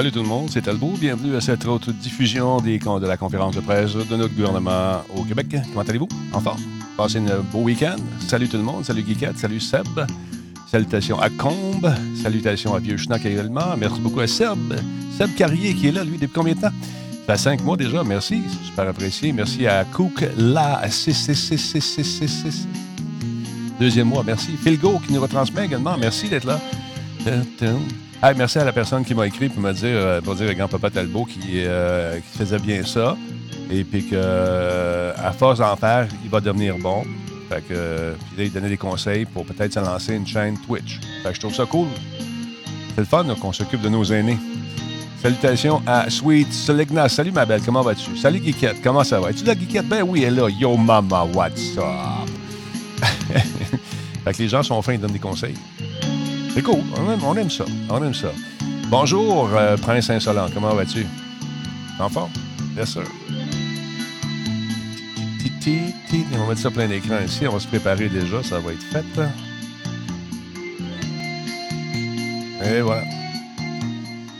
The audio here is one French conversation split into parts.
Salut tout le monde, c'est Talbot. Bienvenue à cette autre diffusion des, de la conférence de presse de notre gouvernement au Québec. Comment allez-vous? En forme? Passez un beau week-end. Salut tout le monde. Salut Guiquette. Salut Seb. Salutations à Combe. Salutations à Vieux Schnack également. Merci beaucoup à Seb. Seb Carrier qui est là, lui, depuis combien de temps? Ça fait cinq mois déjà. Merci. Super apprécié. Merci à Cook La 6666666. Deuxième mois. Merci. Philgo qui nous retransmet également. Merci d'être là. Merci à la personne qui m'a écrit pour me dire, euh, pour dire grand-papa Talbot qui, euh, faisait bien ça. Et puis que, euh, à force d'en faire, il va devenir bon. Fait que, puis là, il donnait des conseils pour peut-être se lancer une chaîne Twitch. Fait que je trouve ça cool. C'est le fun qu'on s'occupe de nos aînés. Salutations à Sweet Seligna. Salut ma belle, comment vas-tu? Salut Guiquette, comment ça va? Es-tu la Guiquette? Ben oui, elle est là. Yo mama, what's up? fait que les gens sont fins, ils donnent des conseils. C'est cool. On aime, ça. On aime ça. Bonjour, euh, Prince Insolent. Comment vas-tu? En forme? Bien sûr. On va mettre ça plein d'écran ici. On va se préparer déjà. Ça va être fait. Et voilà.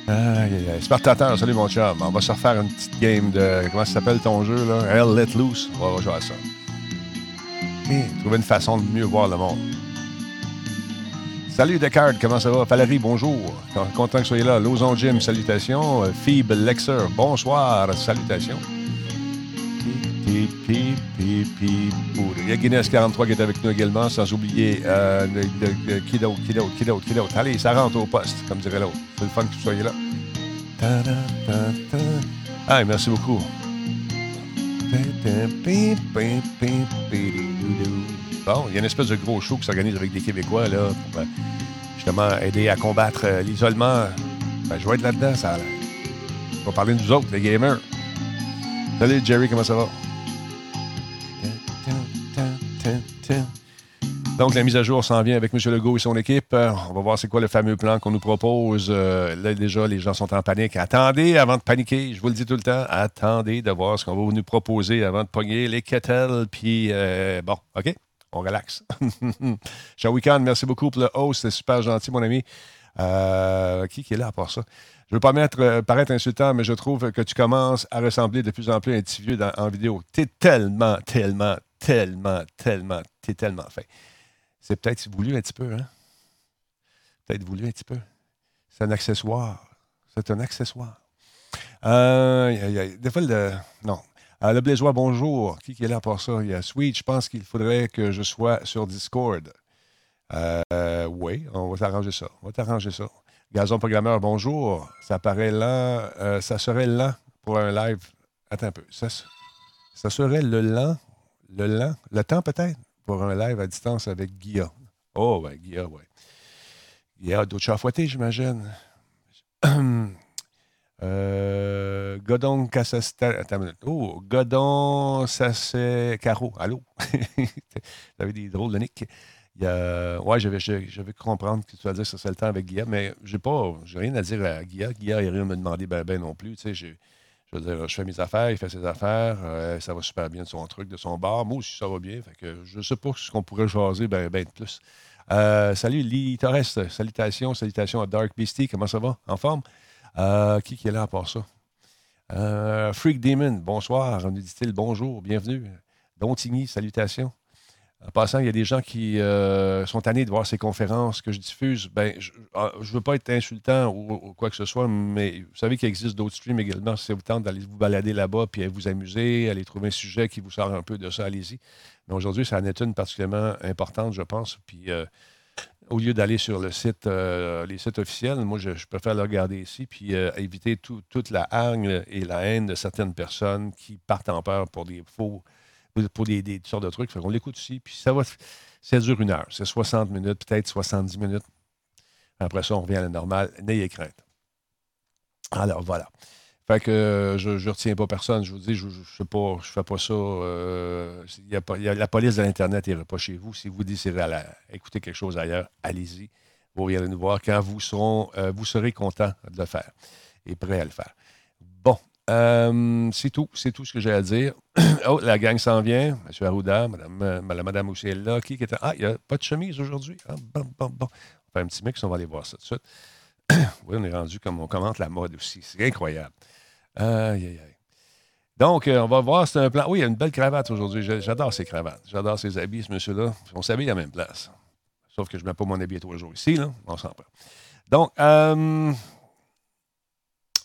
Aïe, aïe, aïe. Salut mon chum. On va se refaire une petite game de. Comment ça s'appelle ton jeu, là? Hell Let Loose. On va jouer à ça. Et trouver une façon de mieux voir le monde. Salut Descartes, comment ça va? Valérie, bonjour. Content que vous soyez là. Lozon Jim, salutations. Phoebe Lexer, bonsoir, salutations. Il y a Guinness 43 qui est avec nous également, sans oublier euh, qui d'autre, qui d'autre, qui d'autre, qui d'autre? Allez, ça rentre au poste, comme dirait l'autre. C'est le fun que vous soyez là. Merci beaucoup. Bon, il y a une espèce de gros show qui s'organise avec des Québécois là, pour euh, justement aider à combattre euh, l'isolement. Ben, je vais être là-dedans. Ça, on va parler de nous autres, les gamers. Salut Jerry, comment ça va? Donc, la mise à jour s'en vient avec M. Legault et son équipe. Euh, on va voir c'est quoi le fameux plan qu'on nous propose. là, déjà, les gens sont en panique. Attendez avant de paniquer. Je vous le dis tout le temps. Attendez de voir ce qu'on va nous proposer avant de pogner les kettles. Puis, bon, OK? on relaxe. Shawikan, merci beaucoup pour le host. C'est super gentil, mon ami. Euh, qui, est là à part ça? Je veux pas mettre, euh, paraître insultant, mais je trouve que tu commences à ressembler de plus en plus à un petit en vidéo. Tu es tellement, tellement, tellement, tellement, tu es tellement fait. C'est peut-être voulu un petit peu, hein? Peut-être voulu un petit peu. C'est un accessoire. C'est un accessoire. Euh, des fois, le, non, euh, le Blaisois, bonjour. Qui, est là pour ça? Il y a Sweet. Je pense qu'il faudrait que je sois sur Discord. Euh, oui, on va t'arranger ça. On va t'arranger ça. Gazon Programmeur, bonjour. Ça paraît lent. Ça serait lent pour un live. Attends un peu. Ça, ça serait le lent. Le lent. Le temps peut-être? Pour un live à distance avec Guilla. Oh, ouais, Guilla, oui. Guilla d'autres chats fouettés, j'imagine. Euh, Godon Cassastel. Oh, Godon Sassé Caro. Allô? T'avais des drôles de nick. Il y a... Ouais, j'avais, j'avais comprendre que tu vas dire serait le temps avec Guilla, mais j'ai pas, j'ai rien à dire à Guilla. Guilla, il n'a rien à me demander ben, ben non plus. Tu sais, je veux dire, je fais mes affaires, il fait ses affaires, euh, ça va super bien de son truc, de son bar. Moi aussi, ça va bien. Fait que je sais pas ce qu'on pourrait jaser ben, ben de plus. Euh, salut, Lee Torres. Salutations, salutations à Dark Beastie. Comment ça va? En forme? Euh, qui, est là à part ça? Freak Demon, bonsoir. On nous dit-il bonjour, bienvenue. Dontigny, salutations. En passant, il y a des gens qui euh, sont tannés de voir ces conférences que je diffuse. Ben, je ne ah, veux pas être insultant ou, quoi que ce soit, mais vous savez qu'il existe d'autres streams également. Si ça vous tente d'aller vous balader là-bas puis vous amuser, aller trouver un sujet qui vous sort un peu de ça, allez-y. Mais aujourd'hui, ça en est une particulièrement importante, je pense. Puis au lieu d'aller sur le site, euh, les sites officiels, moi, je, préfère le regarder ici, puis euh, éviter toute la hargne et la haine de certaines personnes qui partent en peur pour des faux, pour des, sortes de trucs. On l'écoute ici, puis ça va, ça dure une heure. C'est 60 minutes, peut-être 70 minutes. Après ça, on revient à la normale. N'ayez crainte. Alors, voilà. Fait que euh, je ne retiens pas personne. Je vous dis, je ne je fais pas ça. Euh, la police de l'Internet n'ira pas chez vous. Si vous désirez aller, écouter quelque chose ailleurs, allez-y. Vous viendrez nous voir quand vous, euh, vous serez content de le faire et prêt à le faire. Bon, c'est tout. C'est tout ce que j'ai à dire. oh, la gang s'en vient. M. Arruda, Madame, Madame aussi est là. Qui, était... Ah, il n'y a pas de chemise aujourd'hui. Ah, bon, bon. On fait un petit mix, on va aller voir ça tout de suite. oui, on est rendu comme on commente la mode aussi. C'est incroyable. Aïe, aïe, aïe. Donc, euh, on va voir, c'est un plan. Oui, il y a une belle cravate aujourd'hui. J'adore ces cravates. J'adore ces habits, ce monsieur-là. On s'habille à la même place. Sauf que je ne mets pas mon habit tous les jours ici, là. On s'en prend. Donc, euh,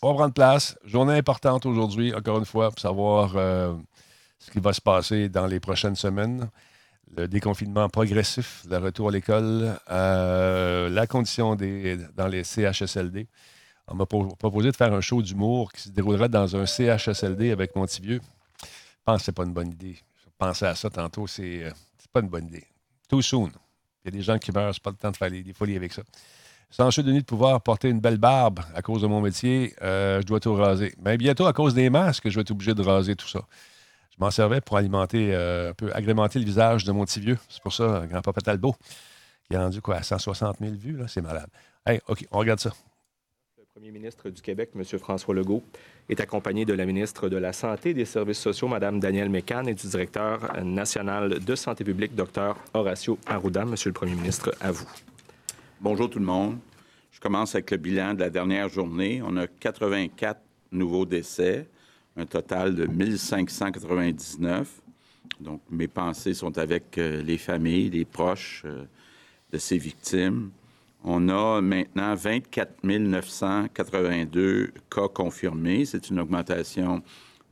on va prendre place. Journée importante aujourd'hui, encore une fois, pour savoir euh, ce qui va se passer dans les prochaines semaines. Le déconfinement progressif, le retour à l'école, la condition des, dans les CHSLD. On m'a proposé de faire un show d'humour qui se déroulerait dans un CHSLD avec mon petit vieux. Je pense que ce pas une bonne idée. Je pensais à ça tantôt, c'est euh, pas une bonne idée. Too soon. Il y a des gens qui meurent, c'est pas le temps de faire des folies avec ça. Sans de de pouvoir porter une belle barbe à cause de mon métier, euh, je dois tout raser. Mais bientôt, à cause des masques, je vais être obligé de raser tout ça. Je m'en servais pour alimenter, euh, un peu agrémenter le visage de mon petit vieux. C'est pour ça, grand-papa Talbot, qui a rendu quoi, à 160 000 vues, là, c'est malade. OK, on regarde ça. Le premier ministre du Québec, M. François Legault, est accompagné de la ministre de la Santé et des Services sociaux, Mme Danielle Mécan, et du directeur national de santé publique, Dr. Horacio Arruda. Monsieur le Premier ministre, à vous. Bonjour tout le monde. Je commence avec le bilan de la dernière journée. On a 84 nouveaux décès, un total de 1599. Donc, mes pensées sont avec euh, les familles, les proches euh, de ces victimes. On a maintenant 24 982 cas confirmés. C'est une augmentation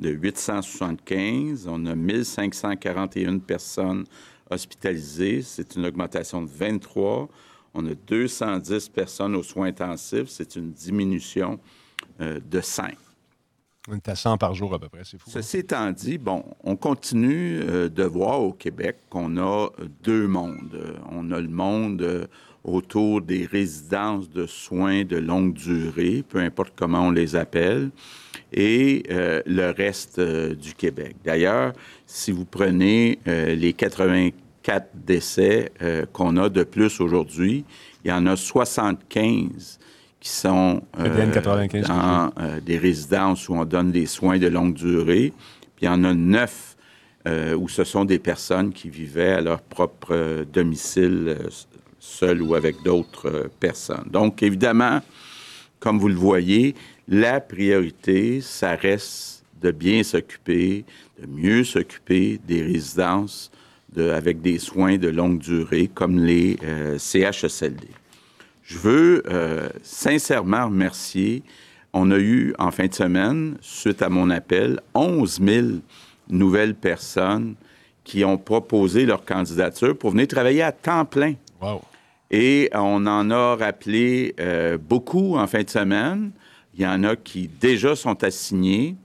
de 875. On a 1541 personnes hospitalisées. C'est une augmentation de 23. On a 210 personnes aux soins intensifs. C'est une diminution euh, de 5. On est à 100 par jour à peu près, c'est fou. Hein? Ceci étant dit, bon, on continue euh, de voir au Québec qu'on a deux mondes. On a le monde euh, autour des résidences de soins de longue durée, peu importe comment on les appelle, et le reste du Québec. D'ailleurs, si vous prenez les 95 quatre décès euh, qu'on a de plus aujourd'hui. Il y en a 75 qui sont euh, 95, dans euh, des résidences où on donne des soins de longue durée. Puis il y en a 9 euh, où ce sont des personnes qui vivaient à leur propre domicile, seules ou avec d'autres personnes. Donc, évidemment, comme vous le voyez, la priorité, ça reste de bien s'occuper, de mieux s'occuper des résidences avec des soins de longue durée comme les euh, CHSLD. Je veux euh, sincèrement remercier. On a eu en fin de semaine, suite à mon appel, 11 000 nouvelles personnes qui ont proposé leur candidature pour venir travailler à temps plein. Wow. Et on en a rappelé euh, beaucoup en fin de semaine. Il y en a qui déjà sont assignés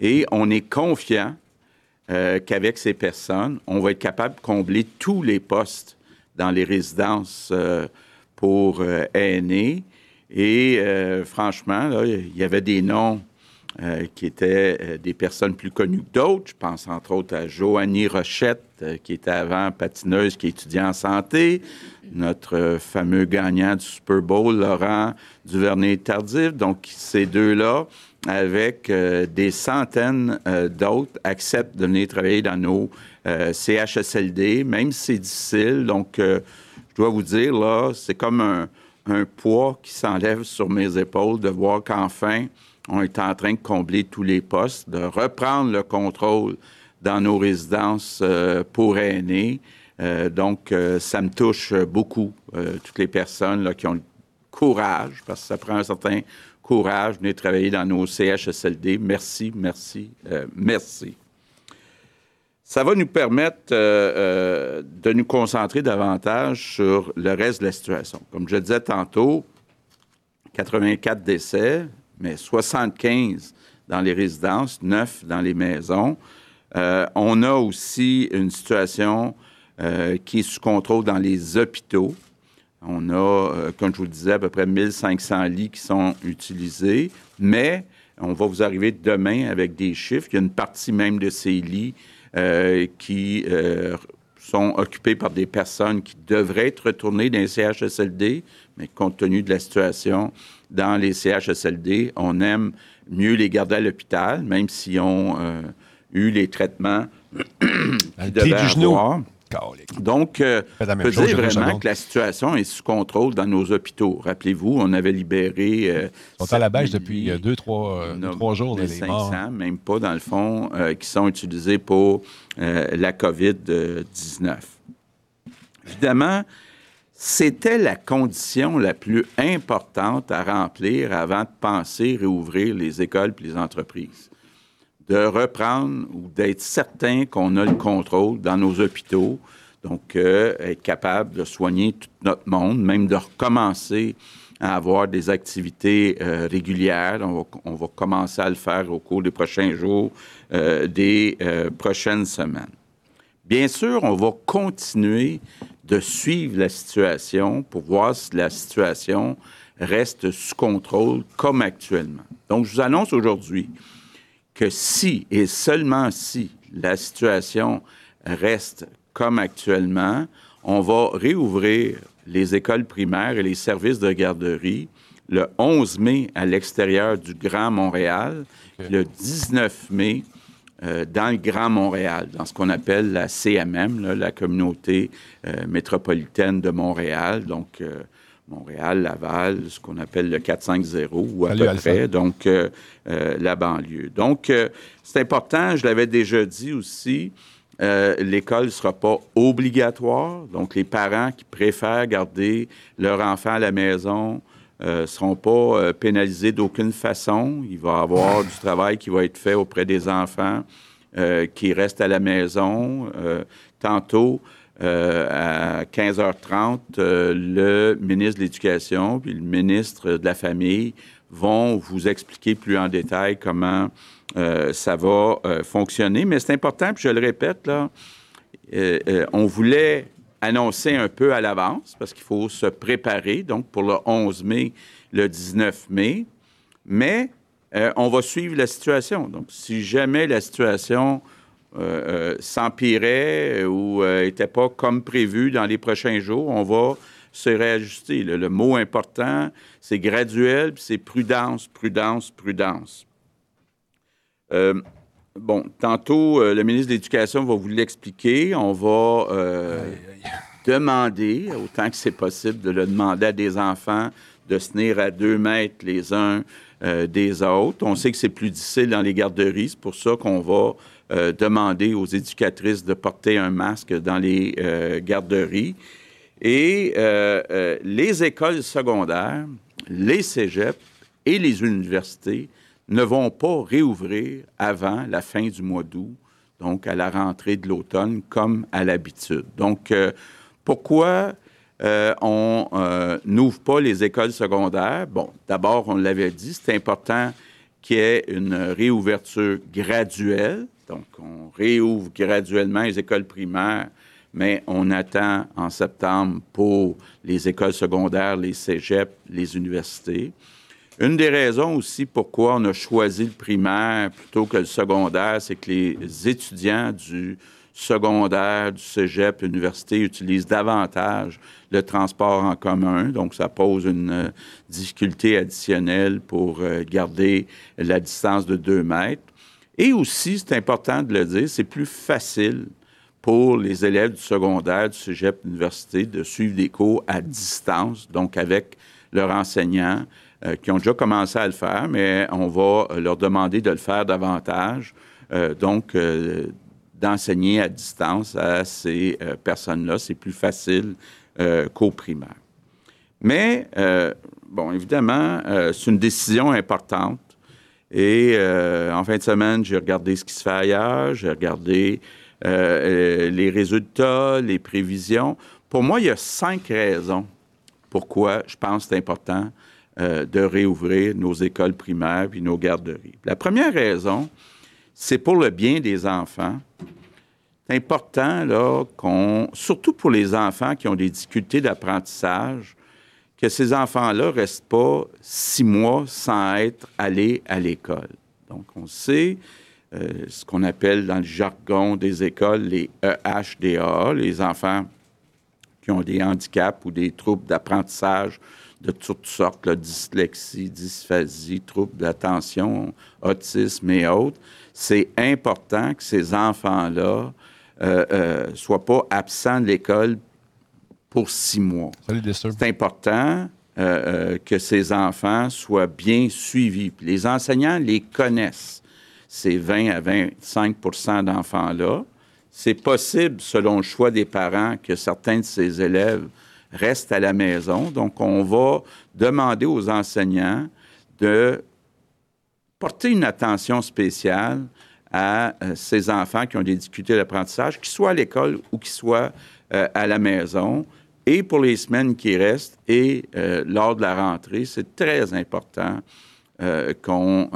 et on est confiant euh, qu'avec ces personnes, on va être capable de combler tous les postes dans les résidences euh, pour aînés. Et franchement, il y avait des noms qui étaient des personnes plus connues que d'autres. Je pense entre autres à Joanie Rochette, qui était avant patineuse, qui étudiait en santé notre fameux gagnant du Super Bowl, Laurent Duvernay-Tardif. Donc, ces deux-là, avec euh, des centaines euh, d'autres, acceptent de venir travailler dans nos euh, CHSLD, même si c'est difficile. Donc, je dois vous dire, là, c'est comme un, poids qui s'enlève sur mes épaules de voir qu'enfin, on est en train de combler tous les postes, de reprendre le contrôle dans nos résidences pour aînés. Donc, ça me touche beaucoup, toutes les personnes qui ont le courage, parce que ça prend un certain courage venir travailler dans nos CHSLD. Merci, merci, merci. Ça va nous permettre de nous concentrer davantage sur le reste de la situation. Comme je disais tantôt, 84 décès, mais 75 dans les résidences, 9 dans les maisons. on a aussi une situation euh, qui est sous contrôle dans les hôpitaux. On a, euh, comme je vous le disais, à peu près 1500 lits qui sont utilisés, mais on va vous arriver demain avec des chiffres. Il y a une partie même de ces lits euh, qui sont occupés par des personnes qui devraient être retournées dans les CHSLD, mais compte tenu de la situation dans les CHSLD, on aime mieux les garder à l'hôpital, même s'ils ont eu les traitements qu'ils devaient avoir Donc, euh, on peut dire vraiment que la situation est sous contrôle dans nos hôpitaux. Rappelez-vous, on avait libéré... Euh, ils sont à la bêche depuis euh, deux, trois, trois jours. Les 500, même pas dans le fond, qui sont utilisés pour la COVID-19. Évidemment, c'était la condition la plus importante à remplir avant de penser réouvrir les écoles et les entreprises de reprendre ou d'être certain qu'on a le contrôle dans nos hôpitaux. Donc, euh, être capable de soigner tout notre monde, même de recommencer à avoir des activités euh, régulières. On va, commencer à le faire au cours des prochains jours, euh, des prochaines semaines. Bien sûr, on va continuer de suivre la situation pour voir si la situation reste sous contrôle comme actuellement. Donc, je vous annonce aujourd'hui que si et seulement si la situation reste comme actuellement, on va réouvrir les écoles primaires et les services de garderie le 11 mai à l'extérieur du Grand Montréal, le 19 mai euh, dans le Grand Montréal, dans ce qu'on appelle la CMM, la communauté euh, métropolitaine de Montréal. Donc, euh, Montréal, Laval, ce qu'on appelle le 450 ou à peu près, donc euh, euh, la banlieue. Donc, euh, c'est important, je l'avais déjà dit aussi, l'école ne sera pas obligatoire, donc les parents qui préfèrent garder leur enfant à la maison ne seront pas pénalisés d'aucune façon. Il va y avoir du travail qui va être fait auprès des enfants qui restent à la maison. tantôt, à 15h30, euh, le ministre de l'Éducation puis le ministre de la Famille vont vous expliquer plus en détail comment euh, ça va fonctionner. Mais c'est important, puis je le répète, là, on voulait annoncer un peu à l'avance parce qu'il faut se préparer, donc pour le 11 mai, le 19 mai. Mais on va suivre la situation. Donc, si jamais la situation euh, euh, s'empirait ou n'était euh, pas comme prévu dans les prochains jours, on va se réajuster. Le, mot important, c'est graduel, puis c'est prudence, prudence, prudence. bon, tantôt, le ministre de l'Éducation va vous l'expliquer. On va demander, autant que c'est possible, de le demander à des enfants de se tenir à deux mètres les uns des autres. On sait que c'est plus difficile dans les garderies, c'est pour ça qu'on va euh, demander aux éducatrices de porter un masque dans les euh, garderies. Et euh, les écoles secondaires, les cégeps et les universités ne vont pas réouvrir avant la fin du mois d'août, donc à la rentrée de l'automne, comme à l'habitude. Donc, pourquoi on n'ouvre pas les écoles secondaires? Bon, d'abord, on l'avait dit, c'est important qu'il y ait une réouverture graduelle. Donc, on réouvre graduellement les écoles primaires, mais on attend en septembre pour les écoles secondaires, les cégeps, les universités. Une des raisons aussi pourquoi on a choisi le primaire plutôt que le secondaire, c'est que les étudiants du secondaire, du cégep, l'université utilisent davantage le transport en commun. Donc, ça pose une euh, difficulté additionnelle pour euh, garder la distance de deux mètres. Et aussi, c'est important de le dire, c'est plus facile pour les élèves du secondaire, du cégep, de l'université, de suivre des cours à distance, donc avec leurs enseignants, euh, qui ont déjà commencé à le faire, mais on va leur demander de le faire davantage. Euh, donc, euh, d'enseigner à distance à ces personnes-là, c'est plus facile qu'au primaire. Mais, bon, évidemment, c'est une décision importante et euh, en fin de semaine, j'ai regardé ce qui se fait ailleurs, j'ai regardé euh, les résultats, les prévisions. Pour moi, il y a cinq raisons pourquoi je pense que c'est important euh, de réouvrir nos écoles primaires et nos garderies. La première raison, c'est pour le bien des enfants. C'est important, là, qu'on, surtout pour les enfants qui ont des difficultés d'apprentissage, que ces enfants-là ne restent pas six mois sans être allés à l'école. Donc, on sait euh, ce qu'on appelle dans le jargon des écoles les EHDA, les enfants qui ont des handicaps ou des troubles d'apprentissage de toutes sortes, la dyslexie, dysphasie, troubles d'attention, autisme et autres. C'est important que ces enfants-là ne soient pas absents de l'école pour six mois. C'est important que ces enfants soient bien suivis. les enseignants les connaissent, ces 20 à 25% d'enfants-là. C'est possible, selon le choix des parents, que certains de ces élèves restent à la maison. Donc, on va demander aux enseignants de porter une attention spéciale à euh, ces enfants qui ont des difficultés d'apprentissage, qu'ils soient à l'école ou qu'ils soient euh, à la maison, et pour les semaines qui restent et euh, lors de la rentrée. C'est très important qu'on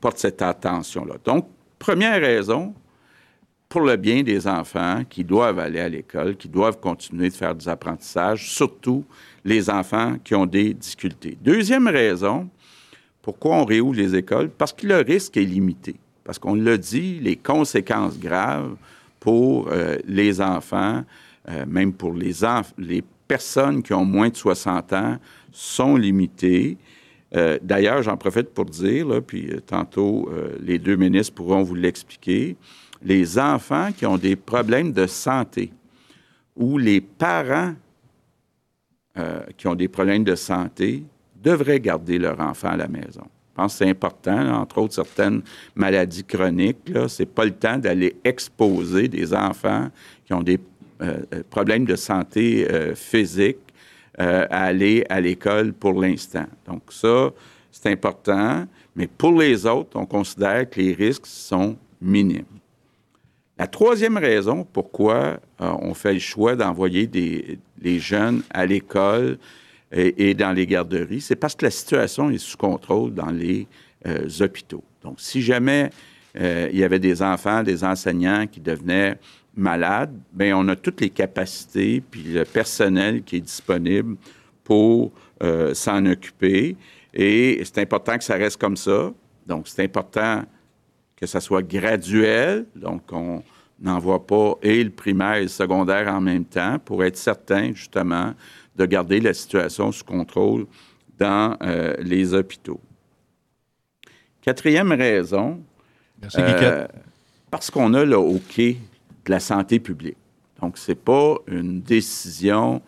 porte cette attention-là. Donc, première raison, pour le bien des enfants qui doivent aller à l'école, qui doivent continuer de faire des apprentissages, surtout les enfants qui ont des difficultés. Deuxième raison, pourquoi on réouvre les écoles? Parce que le risque est limité. Parce qu'on l'a dit, les conséquences graves pour euh, les enfants, euh, même pour les, les personnes qui ont moins de 60 ans, sont limitées. Euh, d'ailleurs, j'en profite pour dire, puis tantôt les deux ministres pourront vous l'expliquer, les enfants qui ont des problèmes de santé ou les parents qui ont des problèmes de santé devraient garder leur enfant à la maison. Je pense que c'est important, entre autres certaines maladies chroniques. Ce n'est pas le temps d'aller exposer des enfants qui ont des euh, euh, problèmes de santé euh, physique à aller à l'école pour l'instant. Donc ça, c'est important. Mais pour les autres, on considère que les risques sont minimes. La troisième raison pourquoi on fait le choix d'envoyer les jeunes à l'école et, dans les garderies, c'est parce que la situation est sous contrôle dans les euh, hôpitaux. Donc, si jamais euh, il y avait des enfants, des enseignants qui devenaient malades, bien, on a toutes les capacités puis le personnel qui est disponible pour euh, s'en occuper. Et c'est important que ça reste comme ça. Donc, c'est important que ça soit graduel. Donc, on n'envoie pas et le primaire et le secondaire en même temps pour être certain, justement, de garder la situation sous contrôle dans euh, les hôpitaux. Quatrième raison, euh, parce qu'on a le hockey de la santé publique. Donc, ce n'est pas une décision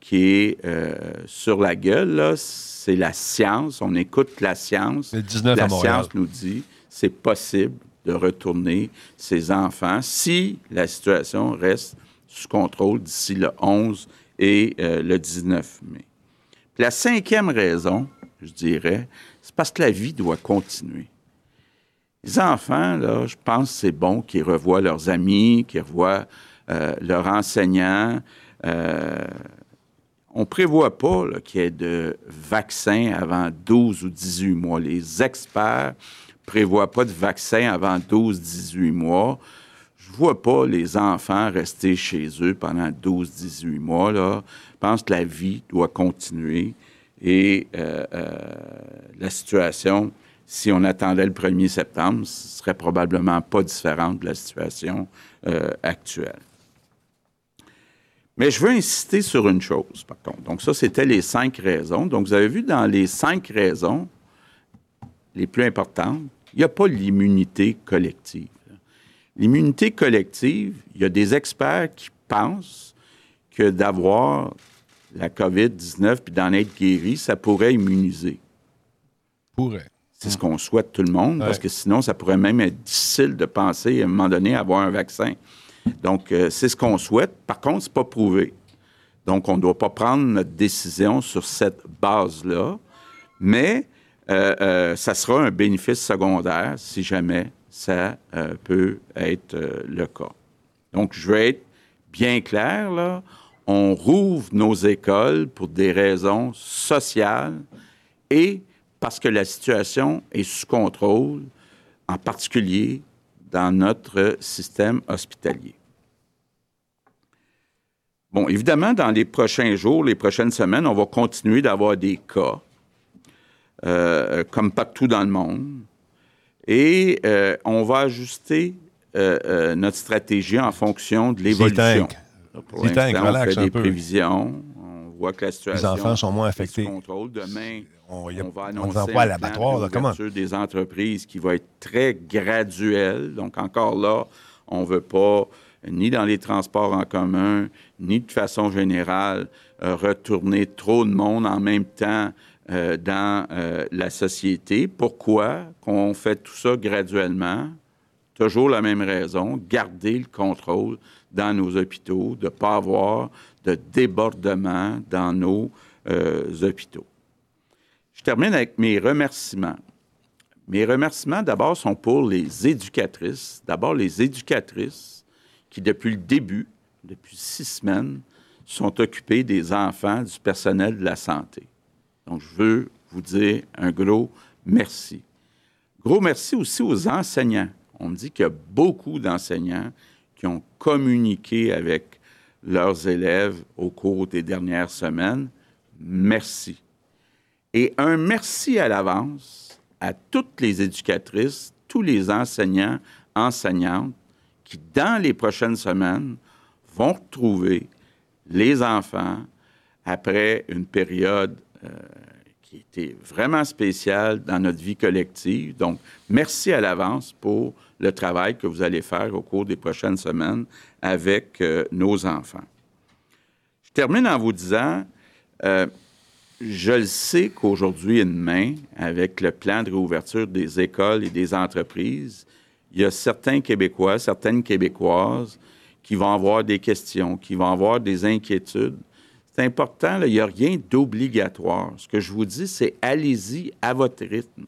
qui est euh, sur la gueule, c'est la science. On écoute la science. Le 19 la science nous dit c'est possible de retourner ces enfants si la situation reste sous contrôle d'ici le 11 et euh, le 19 mai. la cinquième raison, je dirais, c'est parce que la vie doit continuer. Les enfants, là, je pense que c'est bon qu'ils revoient leurs amis, qu'ils revoient euh, leurs enseignants. Euh, on ne prévoit pas qu'il y ait de vaccin avant 12 ou 18 mois. Les experts ne prévoient pas de vaccin avant 12-18 mois je vois pas les enfants rester chez eux pendant 12-18 mois. Là. Je pense que la vie doit continuer et euh, la situation, si on attendait le 1er septembre, ce serait probablement pas différente de la situation euh, actuelle. Mais je veux insister sur une chose, par contre. Donc, ça, c'était les cinq raisons. Donc, vous avez vu dans les cinq raisons les plus importantes, il n'y a pas l'immunité collective. L'immunité collective, il y a des experts qui pensent que d'avoir la COVID-19 puis d'en être guéri, ça pourrait immuniser. Pourrait. C'est ce qu'on souhaite tout le monde, parce que sinon, ça pourrait même être difficile de penser à un moment donné à avoir un vaccin. Donc, euh, c'est ce qu'on souhaite. Par contre, ce n'est pas prouvé. Donc, on ne doit pas prendre notre décision sur cette base-là, mais euh, euh, ça sera un bénéfice secondaire si jamais ça peut être le cas. Donc, je vais être bien clair, là. On rouvre nos écoles pour des raisons sociales et parce que la situation est sous contrôle, en particulier dans notre système hospitalier. Bon, évidemment, dans les prochains jours, les prochaines semaines, on va continuer d'avoir des cas, euh, comme partout dans le monde. Et euh, on va ajuster euh, euh, notre stratégie en fonction de l'évolution. Pour l'instant, on fait des prévisions. On voit que la situation... Les enfants sont moins affectés. Contrôle. Demain, on, on va annoncer on à l'abattoir. Comment? des entreprises qui va être très graduelle. Donc, encore là, on ne veut pas ni dans les transports en commun, ni de façon générale, retourner trop de monde en même temps dans la société. Pourquoi qu'on fait tout ça graduellement? Toujours la même raison, garder le contrôle dans nos hôpitaux, de ne pas avoir de débordement dans nos hôpitaux. Je termine avec mes remerciements. Mes remerciements, d'abord, sont pour les éducatrices. D'abord, les éducatrices qui, depuis le début, depuis six semaines, sont occupées des enfants du personnel de la santé. Donc, je veux vous dire un gros merci. Gros merci aussi aux enseignants. On me dit qu'il y a beaucoup d'enseignants qui ont communiqué avec leurs élèves au cours des dernières semaines. Merci. Et un merci à l'avance à toutes les éducatrices, tous les enseignants, enseignantes qui, dans les prochaines semaines, vont retrouver les enfants après une période euh, qui était vraiment spéciale dans notre vie collective. Donc, merci à l'avance pour le travail que vous allez faire au cours des prochaines semaines avec euh, nos enfants. Je termine en vous disant, euh, je le sais qu'aujourd'hui et demain, avec le plan de réouverture des écoles et des entreprises, il y a certains Québécois, certaines Québécoises qui vont avoir des questions, qui vont avoir des inquiétudes. C'est important, il n'y a rien d'obligatoire. Ce que je vous dis, c'est allez-y à votre rythme.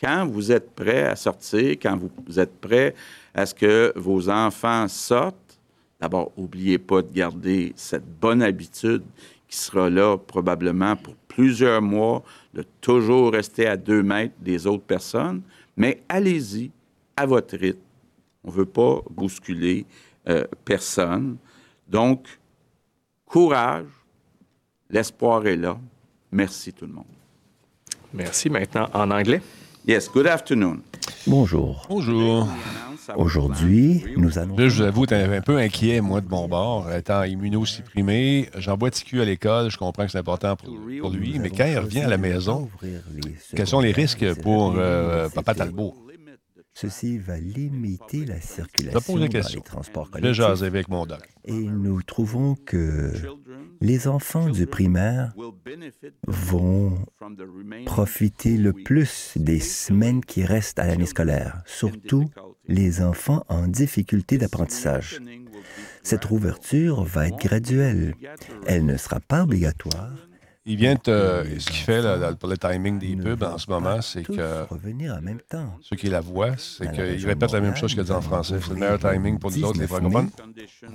Quand vous êtes prêt à sortir, quand vous êtes prêt à ce que vos enfants sortent, d'abord, n'oubliez pas de garder cette bonne habitude qui sera là probablement pour plusieurs mois, de toujours rester à deux mètres des autres personnes, mais allez-y à votre rythme. On ne veut pas bousculer euh, personne. Donc, courage, l'espoir est là. Merci tout le monde. Merci. Maintenant, en anglais. Yes, good afternoon. Bonjour. Bonjour. Aujourd'hui, nous allons... Là, je vous avoue, tu un peu inquiet, moi, de mon bord. Étant immunosupprimé, j'envoie TQ à l'école, je comprends que c'est important pour, lui, mais quand il revient à la maison, quels sont les risques pour euh, Papa Talbot? Ceci va limiter la circulation dans les transports collectifs. Je avec mon doc. Et nous trouvons que les enfants du primaire vont profiter le plus des semaines qui restent à l'année scolaire, surtout les enfants en difficulté d'apprentissage. Cette ouverture va être graduelle. Elle ne sera pas obligatoire, il vient te. Ce qu'il fait pour le timing des pubs en ce moment, c'est que. revenir en même temps. Ceux qui la voient, c'est qu'il répète la même chose qu'il a dit en français. C'est le meilleur timing pour nous autres, les francophones.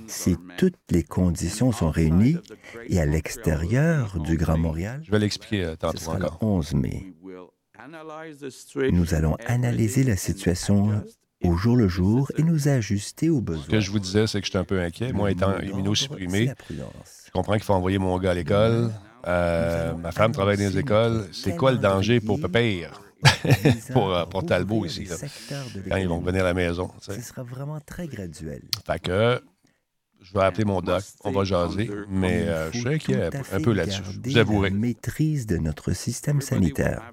Si toutes les conditions sont réunies et à l'extérieur du Grand Montréal. Je vais l'expliquer euh, tantôt ce Le 11 mai. Nous allons analyser la situation au jour le jour et nous ajuster aux besoins. Ce que je vous disais, c'est que j'étais un peu inquiet. Moi, étant immunosupprimé, je comprends qu'il faut envoyer mon gars à l'école. Euh, ma femme travaille dans les écoles. C'est quoi le danger pour Pépère? pour, euh, pour Talbot ici, quand ils vont venir à la maison. Ce sera vraiment très graduel. Fait que je vais appeler mon doc, on va jaser, mais euh, je suis inquiet un peu là-dessus. Vous avouerez. maîtrise de notre système sanitaire.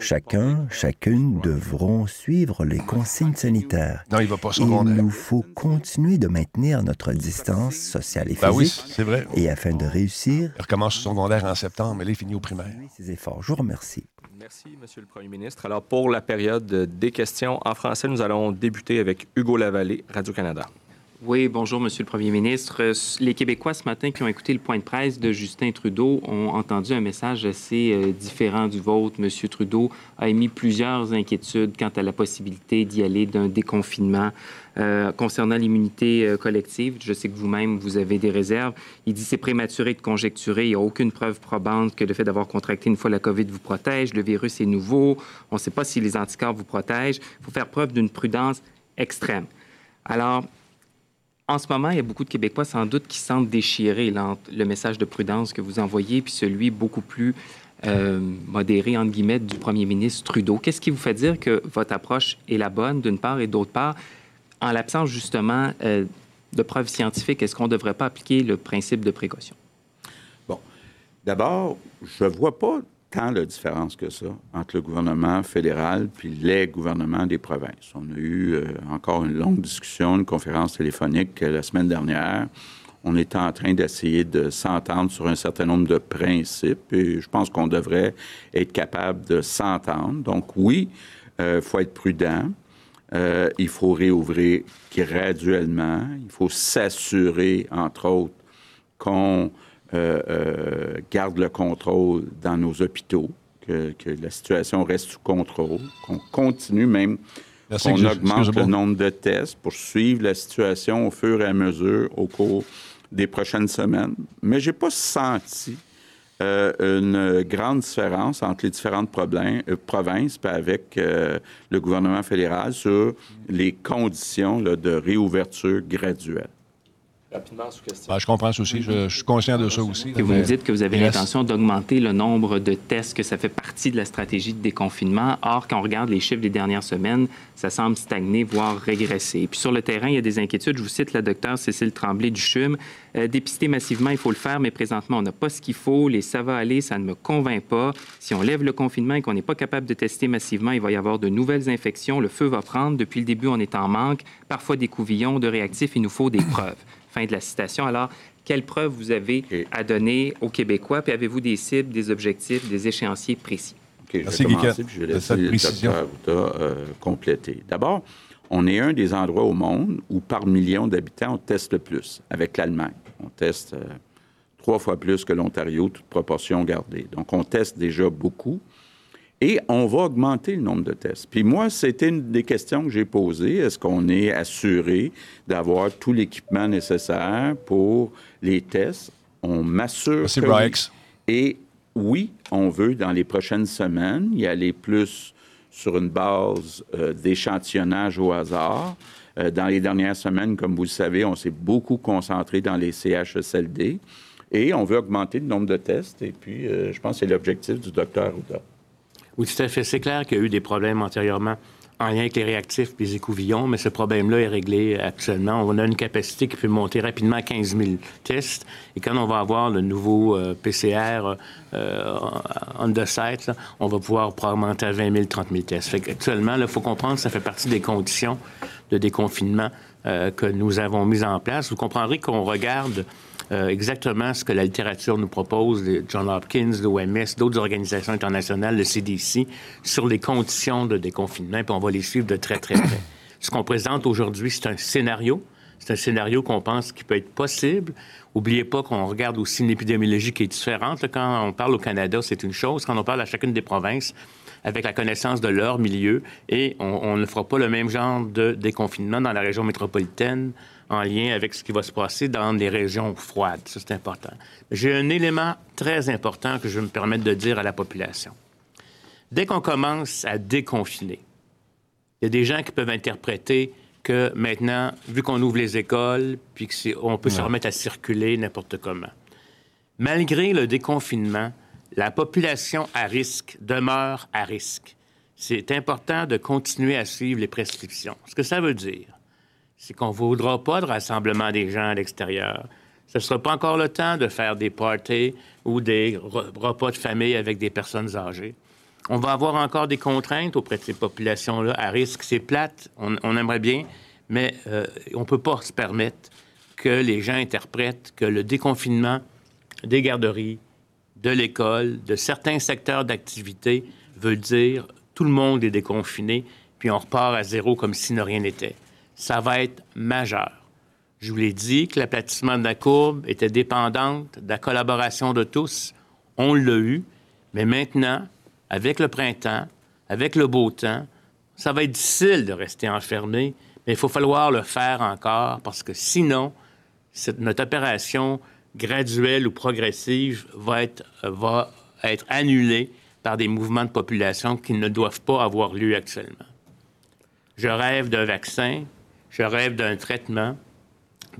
Chacun, chacune devront suivre les consignes sanitaires. Non, il va pas Il nous faut continuer de maintenir notre distance sociale et ben physique. oui, c'est vrai. Et afin de réussir... Il recommence son secondaire en septembre, mais là, il finit au primaire. Ses efforts. Je vous remercie. Merci, Monsieur le Premier ministre. Alors, pour la période des questions en français, nous allons débuter avec Hugo Lavallée, Radio-Canada. Oui, bonjour, Monsieur le Premier ministre. Les Québécois, ce matin, qui ont écouté le point de presse de Justin Trudeau, ont entendu un message assez euh, différent du vôtre. Monsieur Trudeau a émis plusieurs inquiétudes quant à la possibilité d'y aller d'un déconfinement. Euh, concernant l'immunité euh, collective, je sais que vous-même, vous avez des réserves. Il dit c'est prématuré de conjecturer. Il n'y a aucune preuve probante que le fait d'avoir contracté une fois la COVID vous protège. Le virus est nouveau. On ne sait pas si les anticorps vous protègent. Il faut faire preuve d'une prudence extrême. Alors, en ce moment, il y a beaucoup de Québécois sans doute qui sentent déchirer le message de prudence que vous envoyez, puis celui beaucoup plus euh, modéré, entre guillemets, du premier ministre Trudeau. Qu'est-ce qui vous fait dire que votre approche est la bonne, d'une part, et d'autre part, en l'absence justement euh, de preuves scientifiques, est-ce qu'on ne devrait pas appliquer le principe de précaution? Bon. D'abord, je ne vois pas tant de différence que ça entre le gouvernement fédéral puis les gouvernements des provinces. On a eu euh, encore une longue discussion, une conférence téléphonique la semaine dernière. On est en train d'essayer de s'entendre sur un certain nombre de principes et je pense qu'on devrait être capable de s'entendre. Donc oui, il euh, faut être prudent. Euh, il faut réouvrir graduellement. Il faut s'assurer, entre autres, qu'on euh, euh, garde le contrôle dans nos hôpitaux, que, la situation reste sous contrôle, qu'on continue même, qu'on augmente le nombre de tests pour suivre la situation au fur et à mesure au cours des prochaines semaines. Mais j'ai pas senti euh, une grande différence entre les différentes provinces avec le gouvernement fédéral sur les conditions de réouverture graduelle rapidement sous question. Ben, je comprends ça aussi. Je, suis conscient de ça aussi. vous me dites que vous avez l'intention d'augmenter le nombre de tests, que ça fait partie de la stratégie de déconfinement. Or, quand on regarde les chiffres des dernières semaines, ça semble stagner, voire régresser. Et puis sur le terrain, il y a des inquiétudes. Je vous cite la docteure Cécile Tremblay du CHUM. Euh, dépister massivement, il faut le faire, mais présentement, on n'a pas ce qu'il faut. Les ça va aller, ça ne me convainc pas. Si on lève le confinement et qu'on n'est pas capable de tester massivement, il va y avoir de nouvelles infections. Le feu va prendre. Depuis le début, on est en manque. Parfois des couvillons de réactifs. Il nous faut des preuves. Fin de la citation. Alors, quelles preuves vous avez à donner aux Québécois? Puis avez-vous des cibles, des objectifs, des échéanciers précis? OK, je vais commencer, puis je vais laisser le euh, compléter. D'abord, on est un des endroits au monde où, par million d'habitants, on teste le plus, avec l'Allemagne. On teste euh, trois fois plus que l'Ontario, toute proportion gardée. Donc, on teste déjà beaucoup. Et on va augmenter le nombre de tests. Puis moi, c'était une des questions que j'ai posées. Est-ce qu'on est assuré d'avoir tout l'équipement nécessaire pour les tests? On m'assure que oui. Et oui, on veut, dans les prochaines semaines, y aller plus sur une base euh, d'échantillonnage au hasard. Euh, dans les dernières semaines, comme vous le savez, on s'est beaucoup concentré dans les CHSLD et on veut augmenter le nombre de tests. Et puis, euh, je pense que c'est l'objectif du docteur Ouda. Oui, tout à fait. C'est clair qu'il y a eu des problèmes antérieurement en lien avec les réactifs et les écouvillons, mais ce problème-là est réglé actuellement. On a une capacité qui peut monter rapidement à 15 000 tests. Et quand on va avoir le nouveau euh, PCR euh, on the on va pouvoir augmenter à 20 000, 30 000 tests. Fait actuellement, il faut comprendre que ça fait partie des conditions de déconfinement euh, que nous avons mises en place. Vous comprendrez qu'on regarde euh, exactement ce que la littérature nous propose, John Hopkins, l'OMS, d'autres organisations internationales, le CDC, sur les conditions de déconfinement, puis on va les suivre de très, très près. ce qu'on présente aujourd'hui, c'est un scénario. C'est un scénario qu'on pense qui peut être possible. Oubliez pas qu'on regarde aussi une épidémiologie qui est différente. Quand on parle au Canada, c'est une chose. Quand on parle à chacune des provinces, avec la connaissance de leur milieu, et on, on ne fera pas le même genre de déconfinement dans la région métropolitaine en lien avec ce qui va se passer dans les régions froides. Ça, c'est important. J'ai un élément très important que je vais me permettre de dire à la population. Dès qu'on commence à déconfiner, il y a des gens qui peuvent interpréter que maintenant, vu qu'on ouvre les écoles, puis qu'on peut se remettre à circuler n'importe comment. Malgré le déconfinement, la population à risque demeure à risque. C'est important de continuer à suivre les prescriptions. Ce que ça veut dire, c'est qu'on ne voudra pas de rassemblement des gens à l'extérieur. Ce ne sera pas encore le temps de faire des parties ou des repas de famille avec des personnes âgées. On va avoir encore des contraintes auprès de ces populations-là à risque. C'est plate, on, aimerait bien, mais euh, on ne peut pas se permettre que les gens interprètent que le déconfinement des garderies, de l'école, de certains secteurs d'activité veut dire tout le monde est déconfiné, puis on repart à zéro comme si rien n'était ça va être majeur. Je vous l'ai dit que l'aplatissement de la courbe était dépendante de la collaboration de tous. On l'a eu, mais maintenant, avec le printemps, avec le beau temps, ça va être difficile de rester enfermé, mais il faut falloir le faire encore parce que sinon, notre opération graduelle ou progressive va être, annulée par des mouvements de population qui ne doivent pas avoir lieu actuellement. Je rêve d'un vaccin, je rêve d'un traitement,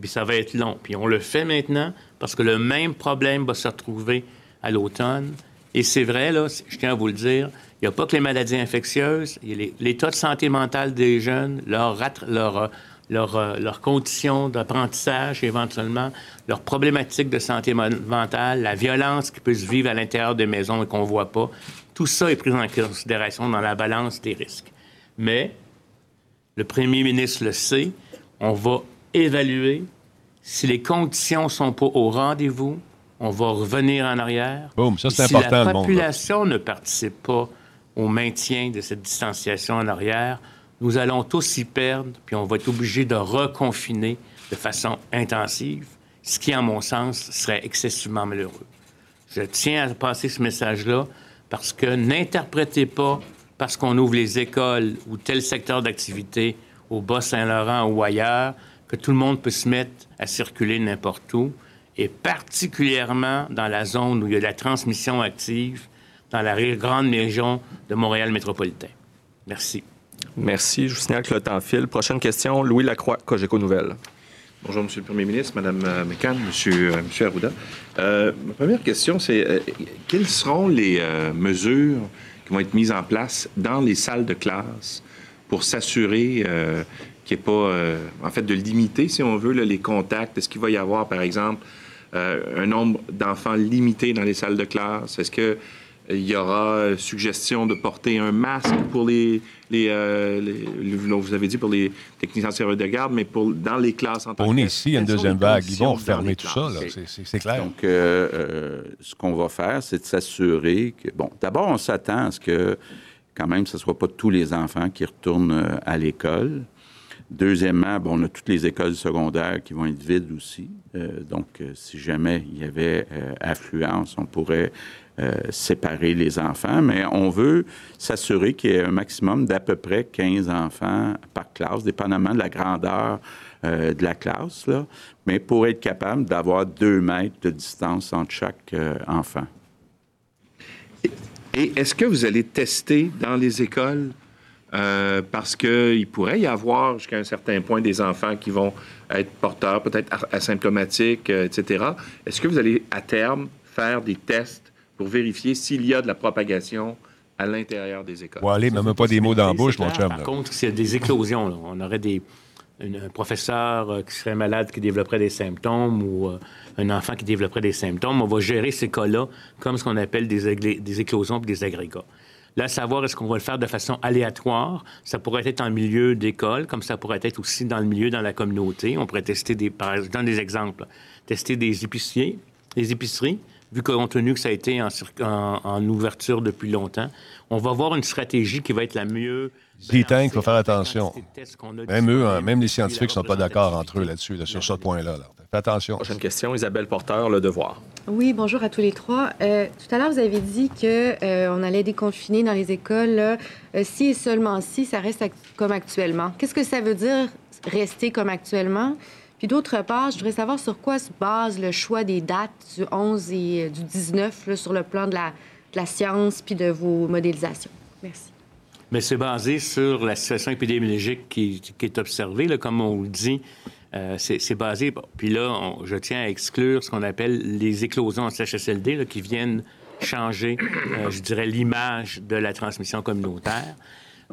puis ça va être long. Puis on le fait maintenant parce que le même problème va se retrouver à l'automne. Et c'est vrai, là, je tiens à vous le dire, il n'y a pas que les maladies infectieuses, l'état de santé mentale des jeunes, leur, leur, leurs leur conditions d'apprentissage éventuellement, leurs problématiques de santé mentale, la violence qui peut se vivre à l'intérieur des maisons et qu'on ne voit pas. Tout ça est pris en considération dans la balance des risques. Mais le premier ministre le sait, on va évaluer. Si les conditions ne sont pas au rendez-vous, on va revenir en arrière. Boum, ça c'est si important. Si la population ne participe pas au maintien de cette distanciation en arrière, nous allons tous y perdre, puis on va être obligé de reconfiner de façon intensive, ce qui, en mon sens, serait excessivement malheureux. Je tiens à passer ce message-là parce que n'interprétez pas parce qu'on ouvre les écoles ou tel secteur d'activité au Bas-Saint-Laurent ou ailleurs que tout le monde peut se mettre à circuler n'importe où, et particulièrement dans la zone où il y a la transmission active, dans la grande région de Montréal métropolitain. Merci. Merci. Je vous signale que le temps file. Prochaine question, Louis Lacroix, Cogeco Nouvelle. Bonjour, Monsieur le Premier ministre, Madame euh, McCann, Monsieur, euh, Monsieur Arruda. Euh, ma première question, c'est quelles seront les mesures qui vont être mises en place dans les salles de classe pour s'assurer qu'il n'y ait pas, en fait, de limiter, si on veut, les contacts? Est-ce qu'il va y avoir, par exemple, un nombre d'enfants limité dans les salles de classe? Est-ce que il y aura suggestion de porter un masque pour les, les, euh, les, vous avez dit pour les techniciens serveurs de garde, mais pour dans les classes en tant On est ici, il y a une deuxième vague. Ils vont refermer tout ça, c'est clair. Donc, euh, euh, ce qu'on va faire, c'est de s'assurer que, bon, d'abord, on s'attend à ce que, quand même, ce ne soit pas tous les enfants qui retournent à l'école. Deuxièmement, bon, on a toutes les écoles secondaires qui vont être vides aussi. Euh, donc, euh, si jamais il y avait euh, affluence, on pourrait euh, séparer les enfants. Mais on veut s'assurer qu'il y ait un maximum d'à peu près 15 enfants par classe, dépendamment de la grandeur euh, de la classe, mais pour être capable d'avoir deux mètres de distance entre chaque euh, enfant. Et est-ce que vous allez tester dans les écoles? Parce qu'il pourrait y avoir jusqu'à un certain point des enfants qui vont être porteurs, peut-être asymptomatiques, etc. Est-ce que vous allez à terme faire des tests pour vérifier s'il y a de la propagation à l'intérieur des écoles? Ou aller, même pas des mots dans la bouche, mon chum. Par là. contre, s'il y a des éclosions, là, on aurait des, une- un professeur euh, qui serait malade, qui développerait des symptômes, ou euh, un enfant qui développerait des symptômes, on va gérer ces cas-là comme ce qu'on appelle des, des éclosions et des agrégats. Là, savoir est-ce qu'on va le faire de façon aléatoire, ça pourrait être en milieu d'école, comme ça pourrait être aussi dans le milieu, dans la communauté. On pourrait tester des, par exemple, des exemples, tester des épiciers, des épiceries, vu compte tenu que ça a été en, cir- en- en ouverture depuis longtemps. On va voir une stratégie qui va être la mieux. Tanks, il faut faire attention. qu'on Même eux, hein, même les scientifiques ne sont pas d'accord entre eux là-dessus, là, sur ce point-là. là. Fais attention. Prochaine question, Isabelle Porteur, Le Devoir. Oui, bonjour à tous les trois. Euh, tout à l'heure, vous avez dit que euh, on allait déconfiner dans les écoles là, euh, si et seulement si ça reste comme actuellement. Qu'est-ce que ça veut dire rester comme actuellement? Puis d'autre part, je voudrais savoir sur quoi se base le choix des dates du 11 et euh, du 19 là, sur le plan de la, science puis de vos modélisations. Merci. Mais c'est basé sur la situation épidémiologique qui, est observée, comme on le dit. Euh, c'est basé. Puis là, je tiens à exclure ce qu'on appelle les éclosions en CHSLD qui viennent changer, euh, je dirais, l'image de la transmission communautaire.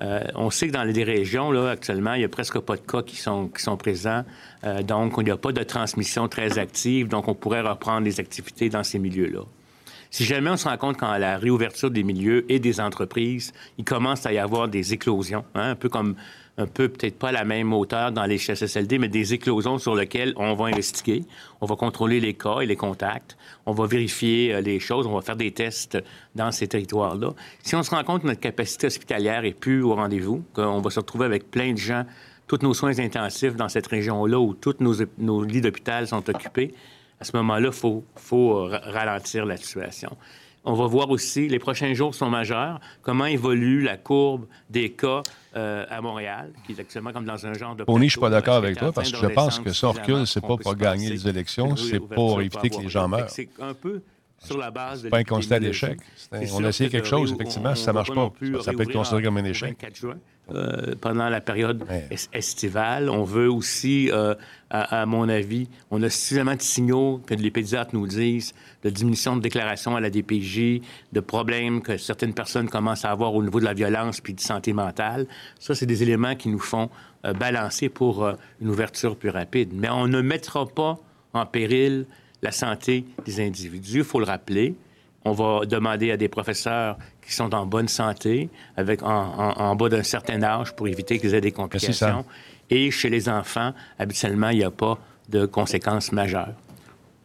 Euh, on sait que dans les régions, là, actuellement, il n'y a presque pas de cas qui sont, présents. Euh, donc, il n'y a pas de transmission très active. Donc, on pourrait reprendre les activités dans ces milieux-là. Si jamais on se rend compte qu'à la réouverture des milieux et des entreprises, il commence à y avoir des éclosions, hein, un peu comme, un peu peut-être pas à la même hauteur dans les CHSLD, mais des éclosions sur lesquelles on va investiguer, on va contrôler les cas et les contacts, on va vérifier euh, les choses, on va faire des tests dans ces territoires-là. Si on se rend compte que notre capacité hospitalière est plus au rendez-vous, qu'on va se retrouver avec plein de gens, tous nos soins intensifs dans cette région-là où tous nos, nos lits d'hôpital sont occupés, à ce moment-là, il faut, faut euh, ra- ralentir la situation. On va voir aussi, les prochains jours sont majeurs, comment évolue la courbe des cas euh, à Montréal, qui est actuellement comme dans un genre de... Pony, je suis pas d'accord avec toi parce que je pense que ça recule, c'est pas pour gagner les élections, c'est pour éviter que les gens meurent. C'est un peu sur la base de pas un constat d'échec. On a essayé quelque chose, effectivement. si ça ne marche pas, ça, peut être considéré comme un échec. Euh, pendant la période estivale. On veut aussi, euh, à, mon avis, on a suffisamment de signaux que les pédiatres nous disent de diminution de déclaration à la DPJ, de problèmes que certaines personnes commencent à avoir au niveau de la violence puis de santé mentale. Ça, c'est des éléments qui nous font euh, balancer pour une ouverture plus rapide. Mais on ne mettra pas en péril la santé des individus, il faut le rappeler. On va demander à des professeurs qui sont en bonne santé, avec en, bas d'un certain âge, pour éviter qu'ils aient des complications. Et chez les enfants, habituellement, il n'y a pas de conséquences majeures.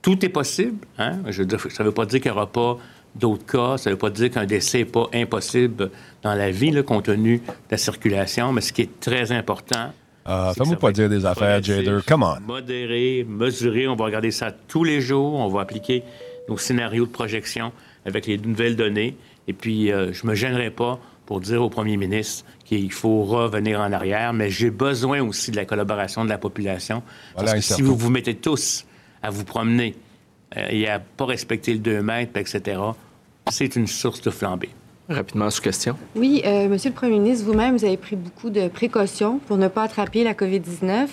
Tout est possible. Hein? Je ça ne veut pas dire qu'il n'y aura pas d'autres cas. Ça ne veut pas dire qu'un décès n'est pas impossible dans la vie, compte tenu de la circulation. Mais ce qui est très important, ah, Fais-moi pas dire des affaires, Jader. Come on. Modéré, mesuré. On va regarder ça tous les jours. On va appliquer nos scénarios de projection avec les nouvelles données. Et puis, euh, je me gênerai pas pour dire au premier ministre qu'il faut revenir en arrière, mais j'ai besoin aussi de la collaboration de la population. parce que si vous vous mettez tous à vous promener euh, et à pas respecter le 2 mètres, etc., c'est une source de flambée. Rapidement, sous question. Oui, euh, Monsieur le Premier ministre, vous-même, vous avez pris beaucoup de précautions pour ne pas attraper la COVID-19.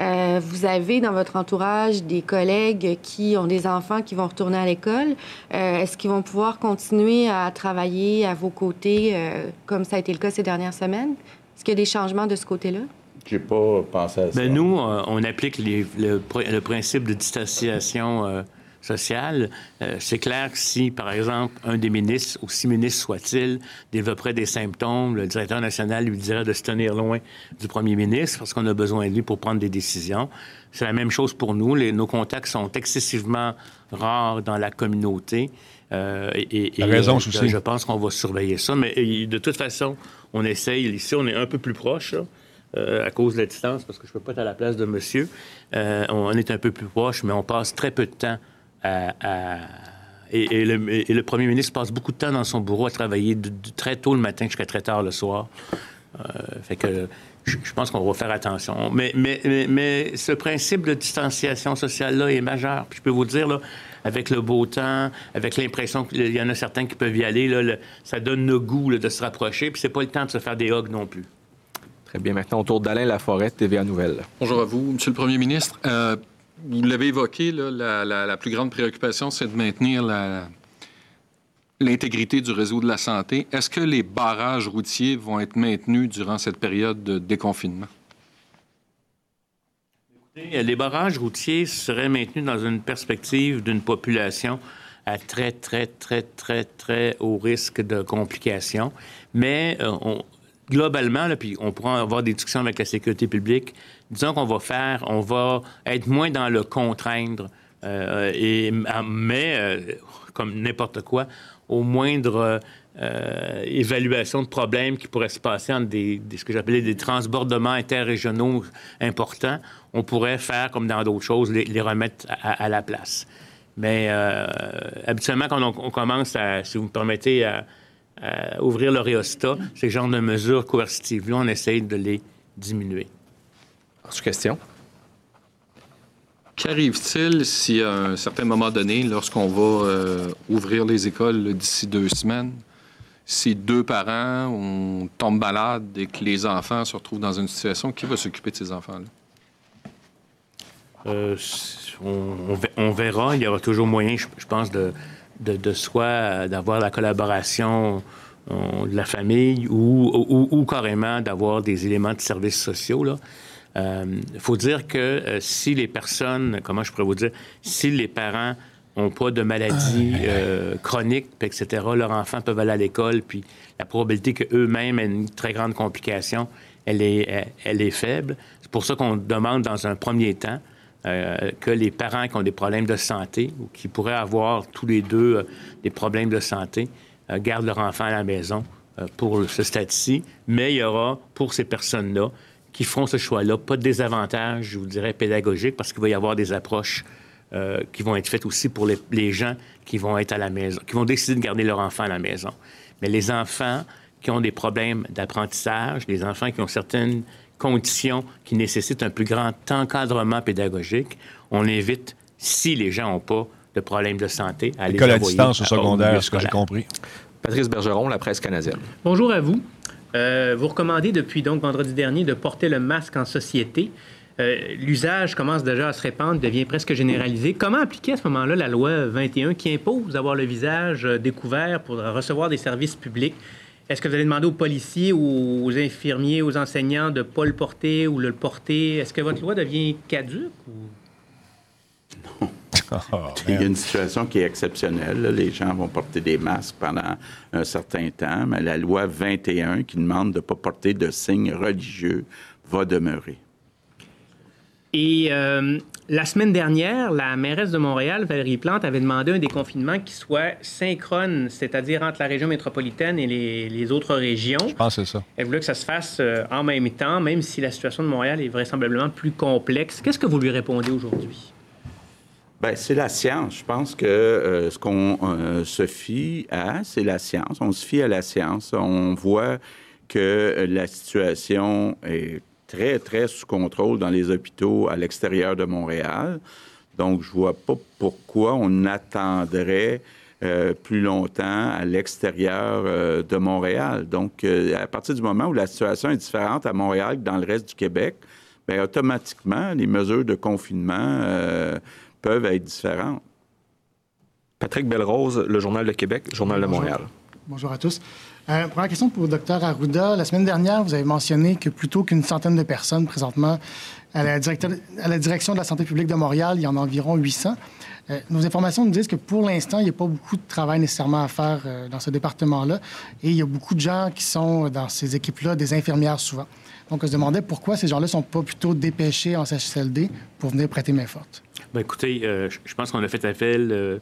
Euh, vous avez dans votre entourage des collègues qui ont des enfants qui vont retourner à l'école. Euh, est-ce qu'ils vont pouvoir continuer à travailler à vos côtés euh, comme ça a été le cas ces dernières semaines? Est-ce qu'il y a des changements de ce côté-là? J'ai pas pensé à ça. Bien, nous, on applique le, le, principe de distanciation sociale. Euh, c'est clair que si, par exemple, un des ministres, aussi ministre soit-il, développerait des symptômes, le directeur national lui dirait de se tenir loin du premier ministre parce qu'on a besoin de lui pour prendre des décisions. C'est la même chose pour nous. nos contacts sont excessivement rares dans la communauté. Euh, et, raison, euh, je pense qu'on va surveiller ça. Mais de toute façon, on essaye. Ici, on est un peu plus proche. à cause de la distance, parce que je ne peux pas être à la place de monsieur. on est un peu plus proche, mais on passe très peu de temps et, le, premier ministre passe beaucoup de temps dans son bureau à travailler de, très tôt le matin jusqu'à très tard le soir. Euh, fait que je, pense qu'on va faire attention. Mais, mais, mais, ce principe de distanciation sociale-là est majeur. Puis je peux vous dire, là, avec le beau temps, avec l'impression qu'il y en a certains qui peuvent y aller, là, ça donne le goût de se rapprocher. Puis c'est pas le temps de se faire des hugs non plus. Très bien. Maintenant, autour d'Alain Laforêt, TVA Nouvelle. Bonjour à vous, Monsieur le Premier ministre. Euh, vous l'avez évoqué, la, plus grande préoccupation, c'est de maintenir l'intégrité du réseau de la santé. Est-ce que les barrages routiers vont être maintenus durant cette période de déconfinement? Les barrages routiers seraient maintenus dans une perspective d'une population à très, très, très, très, très haut risque de complications. Mais euh, globalement, puis on pourra avoir des discussions avec la sécurité publique, disons qu'on va faire, on va être moins dans le contraindre, euh, et, mais euh, comme n'importe quoi, au moindre euh, évaluation de problèmes qui pourraient se passer entre des, ce que j'appelais des transbordements interrégionaux importants, on pourrait faire comme dans d'autres choses, les, remettre à, la place. Mais habituellement, quand on, commence à, si vous me permettez, à, ouvrir le réostat, ces genres de mesures coercitives-là, on essaye de les diminuer. Sous question? Qu'arrive-t-il si à un certain moment donné, lorsqu'on va euh, ouvrir les écoles d'ici deux semaines, si deux parents on tombe malade et que les enfants se retrouvent dans une situation, qui va s'occuper de ces enfants-là? Euh, on, verra. Il y aura toujours moyen, je, pense, de, de, soit d'avoir la collaboration euh, de la famille ou, ou carrément d'avoir des éléments de services sociaux. Il euh, faut dire que euh, si les personnes, comment je pourrais vous dire, si les parents n'ont pas de maladie euh, chronique, etc., leurs enfants peuvent aller à l'école, puis la probabilité qu'eux-mêmes aient une très grande complication, elle est, elle est faible. C'est pour ça qu'on demande dans un premier temps que les parents qui ont des problèmes de santé ou qui pourraient avoir tous les deux des problèmes de santé gardent leur enfant à la maison pour ce stade-ci. Mais il y aura, pour ces personnes-là, qui feront ce choix-là. Pas de désavantage, je vous dirais, pédagogique, parce qu'il va y avoir des approches euh, qui vont être faites aussi pour les, gens qui vont être à la maison, qui vont décider de garder leur enfant à la maison. Mais les enfants qui ont des problèmes d'apprentissage, les enfants qui ont certaines conditions qui nécessitent un plus grand encadrement pédagogique, on invite, si les gens n'ont pas de problèmes de santé à École à distance au secondaire, ce que j'ai compris. Patrice Bergeron, la presse canadienne. Bonjour à vous. Euh, vous recommandez depuis donc vendredi dernier de porter le masque en société. Euh, l'usage commence déjà à se répandre, devient presque généralisé. Comment appliquer à ce moment-là la loi 21 qui impose d'avoir le visage euh, découvert pour recevoir des services publics? Est-ce que vous allez demander aux policiers, aux infirmiers, aux enseignants de ne pas le porter ou le porter? Est-ce que votre loi devient caduque? Non. Oh, Il y a une situation qui est exceptionnelle. Les gens vont porter des masques pendant un certain temps, mais la loi 21 qui demande de ne pas porter de signes religieux va demeurer. Et euh, la semaine dernière, la mairesse de Montréal, Valérie Plante, avait demandé un déconfinement qui soit synchrone, c'est-à-dire entre la région métropolitaine et les, autres régions. Je pense que c'est ça. Elle voulait que ça se fasse euh, en même temps, même si la situation de Montréal est vraisemblablement plus complexe. Qu'est-ce que vous lui répondez aujourd'hui? Bien, c'est la science. Je pense que euh, ce qu'on se fie à, c'est la science. On se fie à la science. On voit que la situation est très, très sous contrôle dans les hôpitaux à l'extérieur de Montréal. Donc, je ne vois pas pourquoi on attendrait euh, plus longtemps à l'extérieur euh, de Montréal. Donc, euh, à partir du moment où la situation est différente à Montréal que dans le reste du Québec, bien, automatiquement, les mesures de confinement peuvent être différentes. Patrick Belrose, le Journal de Québec, Journal de Montréal. Bonjour à tous. Euh, première question pour le docteur Arruda. La semaine dernière, vous avez mentionné que plutôt qu'une centaine de personnes présentement à la, direction de la santé publique de Montréal, il y en a environ 800. Euh, nos informations nous disent que pour l'instant, il n'y a pas beaucoup de travail nécessairement à faire euh, dans ce département-là. Et il y a beaucoup de gens qui sont dans ces équipes-là, des infirmières souvent. Donc, on se demandait pourquoi ces gens-là ne sont pas plutôt dépêchés en CHSLD pour venir prêter main forte. Bien, écoutez, je pense qu'on a fait appel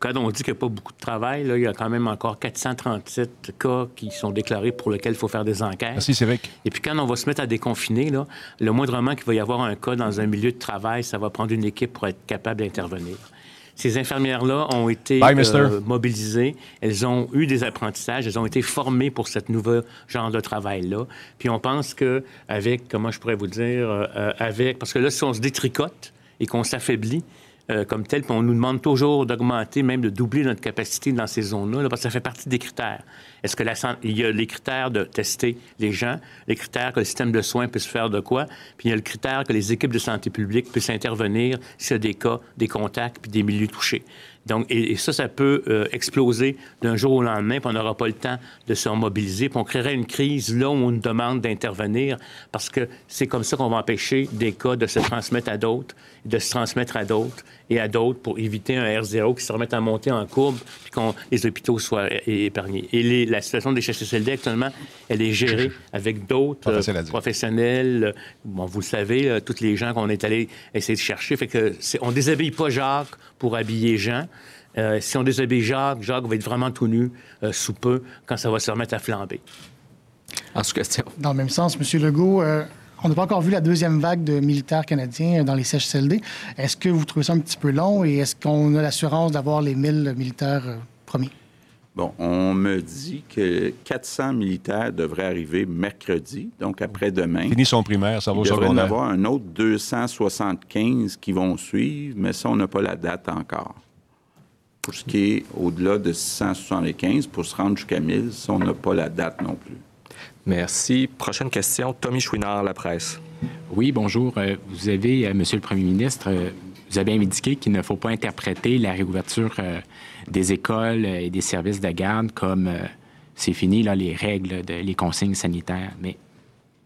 quand on dit qu'il n'y a pas beaucoup de travail, là, il y a quand même encore 437 cas qui sont déclarés pour lesquels il faut faire des enquêtes. Merci, vrai. Et puis quand on va se mettre à déconfiner, là, le moindrement qu'il va y avoir un cas dans un milieu de travail, ça va prendre une équipe pour être capable d'intervenir. Ces infirmières-là ont été euh, mobilisées, elles ont eu des apprentissages, elles ont été formées pour cette nouveau genre de travail-là. Puis on pense que avec, comment je pourrais vous dire, euh, euh, avec, parce que là, si on se détricote et qu'on s'affaiblit, euh, comme tel, puis on nous demande toujours d'augmenter, même de doubler notre capacité dans ces zones-là, parce que ça fait partie des critères. Est-ce que la il y a les critères de tester les gens, les critères que le système de soins puisse faire de quoi, puis il y a le critère que les équipes de santé publique puissent intervenir s'il y a des cas, des contacts, puis des milieux touchés. Donc, et, ça, ça peut euh, exploser d'un jour au lendemain, puis on n'aura pas le temps de se mobiliser, puis on créerait une crise là où on nous demande d'intervenir, parce que c'est comme ça qu'on va empêcher des cas de se transmettre à d'autres, de se transmettre à d'autres et à d'autres pour éviter un R0 qui se remette à monter en courbe puis que les hôpitaux soient épargnés. Et la situation des CHSLD actuellement, elle est gérée avec d'autres euh, professionnels. Bon, vous le savez, euh, toutes les gens qu'on est allé essayer de chercher. Fait que on déshabille pas Jacques pour habiller Jean. Euh, si on déshabille Jacques, Jacques va être vraiment tout nu sous peu quand ça va se remettre à flamber. En sous-question. Dans le même sens, M. Legault, on n'a pas encore vu la deuxième vague de militaires canadiens dans les CHSLD. Est-ce que vous trouvez ça un petit peu long et est-ce qu'on a l'assurance d'avoir les 1000 militaires euh, promis? Bon, on me dit que 400 militaires devraient arriver mercredi, donc après-demain. Fini son primaire, ça va au secondaire. Il devrait en avoir un autre 275 qui vont suivre, mais ça, on n'a pas la date encore. Pour ce qui est au-delà de 675, pour se rendre jusqu'à 1000, ça, on n'a pas la date non plus. Merci. Prochaine question, Tommy Chouinard, La Presse. Oui, bonjour. Euh, vous avez, euh, Monsieur le Premier ministre, euh, vous avez indiqué qu'il ne faut pas interpréter la réouverture des écoles et des services de garde comme c'est fini, là, les règles, les consignes sanitaires. Mais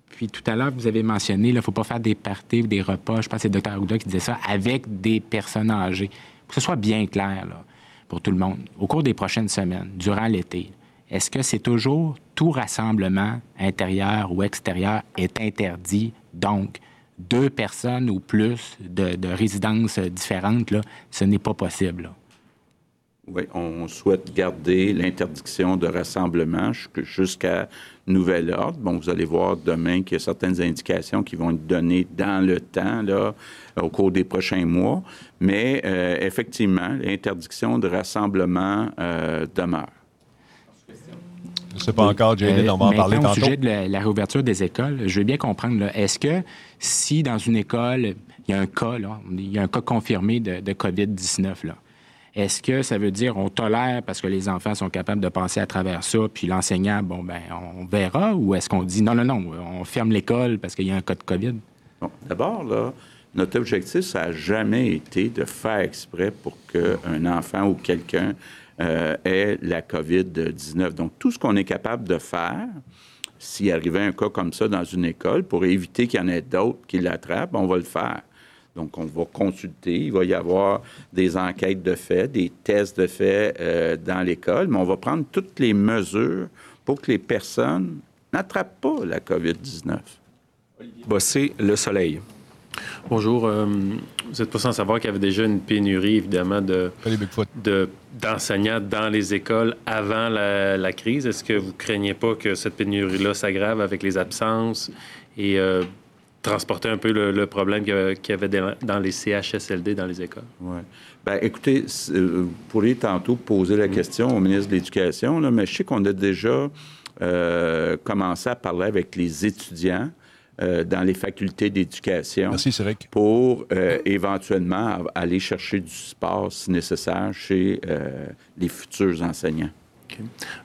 puis tout à l'heure, vous avez mentionné, il ne faut pas faire des parties ou des repas, je pense que c'est le docteur Arruda qui disait ça, avec des personnes âgées. que ce soit bien clair pour tout le monde. Au cours des prochaines semaines, durant l'été, est-ce que c'est toujours tout rassemblement intérieur ou extérieur est interdit? Donc, deux personnes ou plus de, résidences différentes, là, ce n'est pas possible. Oui, on souhaite garder l'interdiction de rassemblement jusqu'à nouvel ordre. Bon, vous allez voir demain qu'il y a certaines indications qui vont être données dans le temps, là, au cours des prochains mois. Mais euh, effectivement, l'interdiction de rassemblement euh, demeure. Je ne sais pas encore, Jay, on va en parler tantôt. Au sujet de la, réouverture des écoles, je veux bien comprendre, est-ce que si dans une école, il y a un cas, là, il y a un cas confirmé de, COVID-19, Est-ce que ça veut dire on tolère parce que les enfants sont capables de passer à travers ça, puis l'enseignant, bon, ben, on verra, ou est-ce qu'on dit non, non, non, on ferme l'école parce qu'il y a un cas de COVID? Bon, D'abord, là, notre objectif, ça n'a jamais été de faire exprès pour qu'un enfant ou quelqu'un euh, ait la COVID-19. Donc, tout ce qu'on est capable de faire, s'il arrivait un cas comme ça dans une école, pour éviter qu'il y en ait d'autres qui l'attrapent, on va le faire. Donc, on va consulter. Il va y avoir des enquêtes de fait, des tests de fait euh, dans l'école, mais on va prendre toutes les mesures pour que les personnes n'attrapent pas la COVID-19. Bossé, Le Soleil. Bonjour. Euh, vous êtes pas sans savoir qu'il y avait déjà une pénurie, évidemment, de, de- d'enseignants dans les écoles avant la, la crise. Est-ce que vous craignez pas que cette pénurie-là s'aggrave avec les absences et euh, transporter un peu le, le problème qu'il y avait- dans les CHSLD dans les écoles? Oui. Ben, écoutez, euh, vous pourriez tantôt poser Mm. la question au ministre de l'Éducation, là, mais je sais qu'on a déjà euh, commencé à parler avec les étudiants euh, dans les facultés d'éducation. Merci, Cédric. Pour euh, éventuellement aller chercher du support, si nécessaire, chez euh, les futurs enseignants.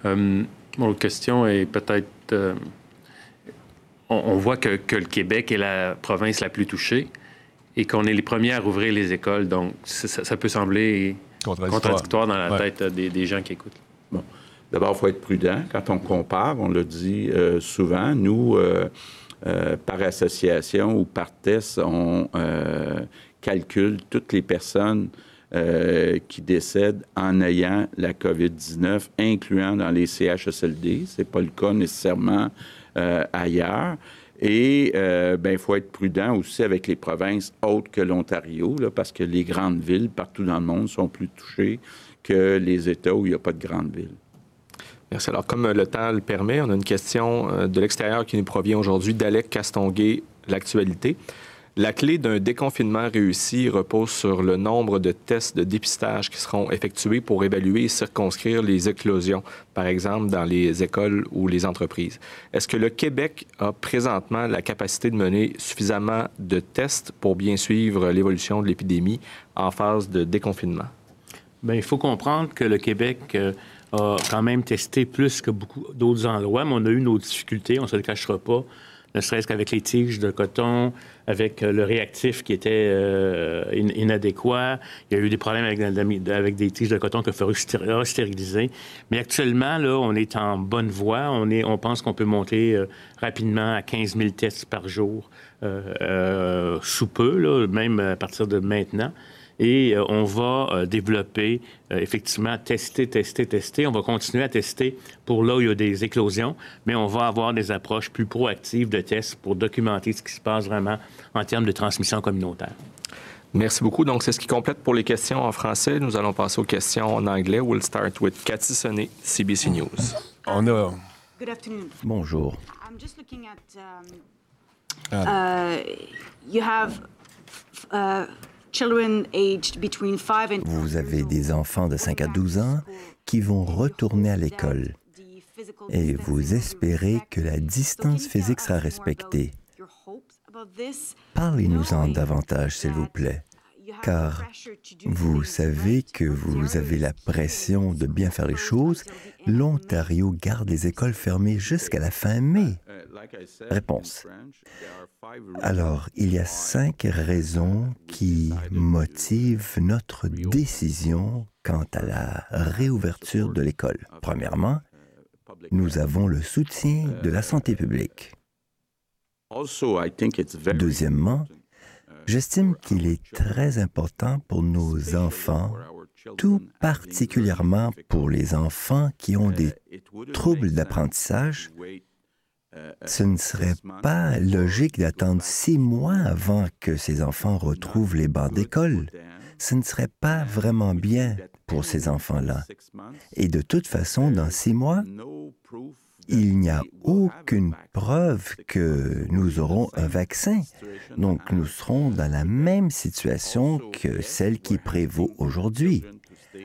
Euh, mon autre question est peut-être. euh, on, on voit que, que le Québec est la province la plus touchée et qu'on est les premiers à rouvrir les écoles. Donc, ça, peut sembler Contradictoire. contradictoire dans la Ouais. tête des, des gens qui écoutent. Bon. D'abord, il faut être prudent. Quand on compare, on le dit euh, souvent, nous, par association ou par test, on euh, calcule toutes les personnes euh, qui décèdent en ayant la COVID-19, incluant dans les CHSLD. Ce n'est pas le cas nécessairement euh, ailleurs. Et euh, ben, il faut être prudent aussi avec les provinces autres que l'Ontario, parce que les grandes villes partout dans le monde sont plus touchées que les États où il n'y a pas de grandes villes. Merci. Alors, comme le temps le permet, on a une question euh, de l'extérieur qui nous provient aujourd'hui d'Alec Castonguay, l'actualité. La clé d'un déconfinement réussi repose sur le nombre de tests de dépistage qui seront effectués pour évaluer et circonscrire les éclosions, par exemple dans les écoles ou les entreprises. Est-ce que le Québec a présentement la capacité de mener suffisamment de tests pour bien suivre l'évolution de l'épidémie en phase de déconfinement? Bien, il faut comprendre que le Québec euh, a quand même testé plus que beaucoup d'autres endroits, mais on a eu nos difficultés, on ne se le cachera pas, ne serait-ce qu'avec les tiges de coton, avec euh, le réactif qui était euh, in- inadéquat. Il y a eu des problèmes avec, des tiges de coton qu'il a fallu stér- stériliser. Mais actuellement, là, on est en bonne voie. On, est, on pense qu'on peut monter euh, rapidement à 15 000 tests par jour euh, sous peu, là, même à partir de maintenant. Et euh, on va euh, développer, euh, effectivement, tester, tester, tester. On va continuer à tester pour là où il y a des éclosions, mais on va avoir des approches plus proactives de tests pour documenter ce qui se passe vraiment en termes de transmission communautaire. Merci beaucoup. Donc, c'est ce qui complète pour les questions en français. Nous allons passer aux questions en anglais. We'll start with Cathy Sonnet, CBC News. On a... Good afternoon. Bonjour. I'm just looking at. Um, Ah. uh, you have uh, children aged between 5 and Vous avez des enfants de 5 à 12 ans qui vont retourner à l'école et vous espérez que la distance physique sera respectée. Parlez-nous-en davantage, s'il vous plaît, car vous savez que vous avez la pression de bien faire les choses. L'Ontario garde les écoles fermées jusqu'à la fin mai. Réponse. Alors, il y a cinq raisons qui motivent notre décision quant à la réouverture de l'école. Premièrement, nous avons le soutien de la santé publique. Deuxièmement, j'estime qu'il est très important pour nos enfants, tout particulièrement pour les enfants qui ont des troubles d'apprentissage. Ce ne serait pas logique d'attendre six mois avant que ces enfants retrouvent les bancs d'école. Ce ne serait pas vraiment bien pour ces enfants-là. Et de toute façon, dans six mois, il n'y a aucune preuve que nous aurons un vaccin. Donc nous serons dans la même situation que celle qui prévaut aujourd'hui.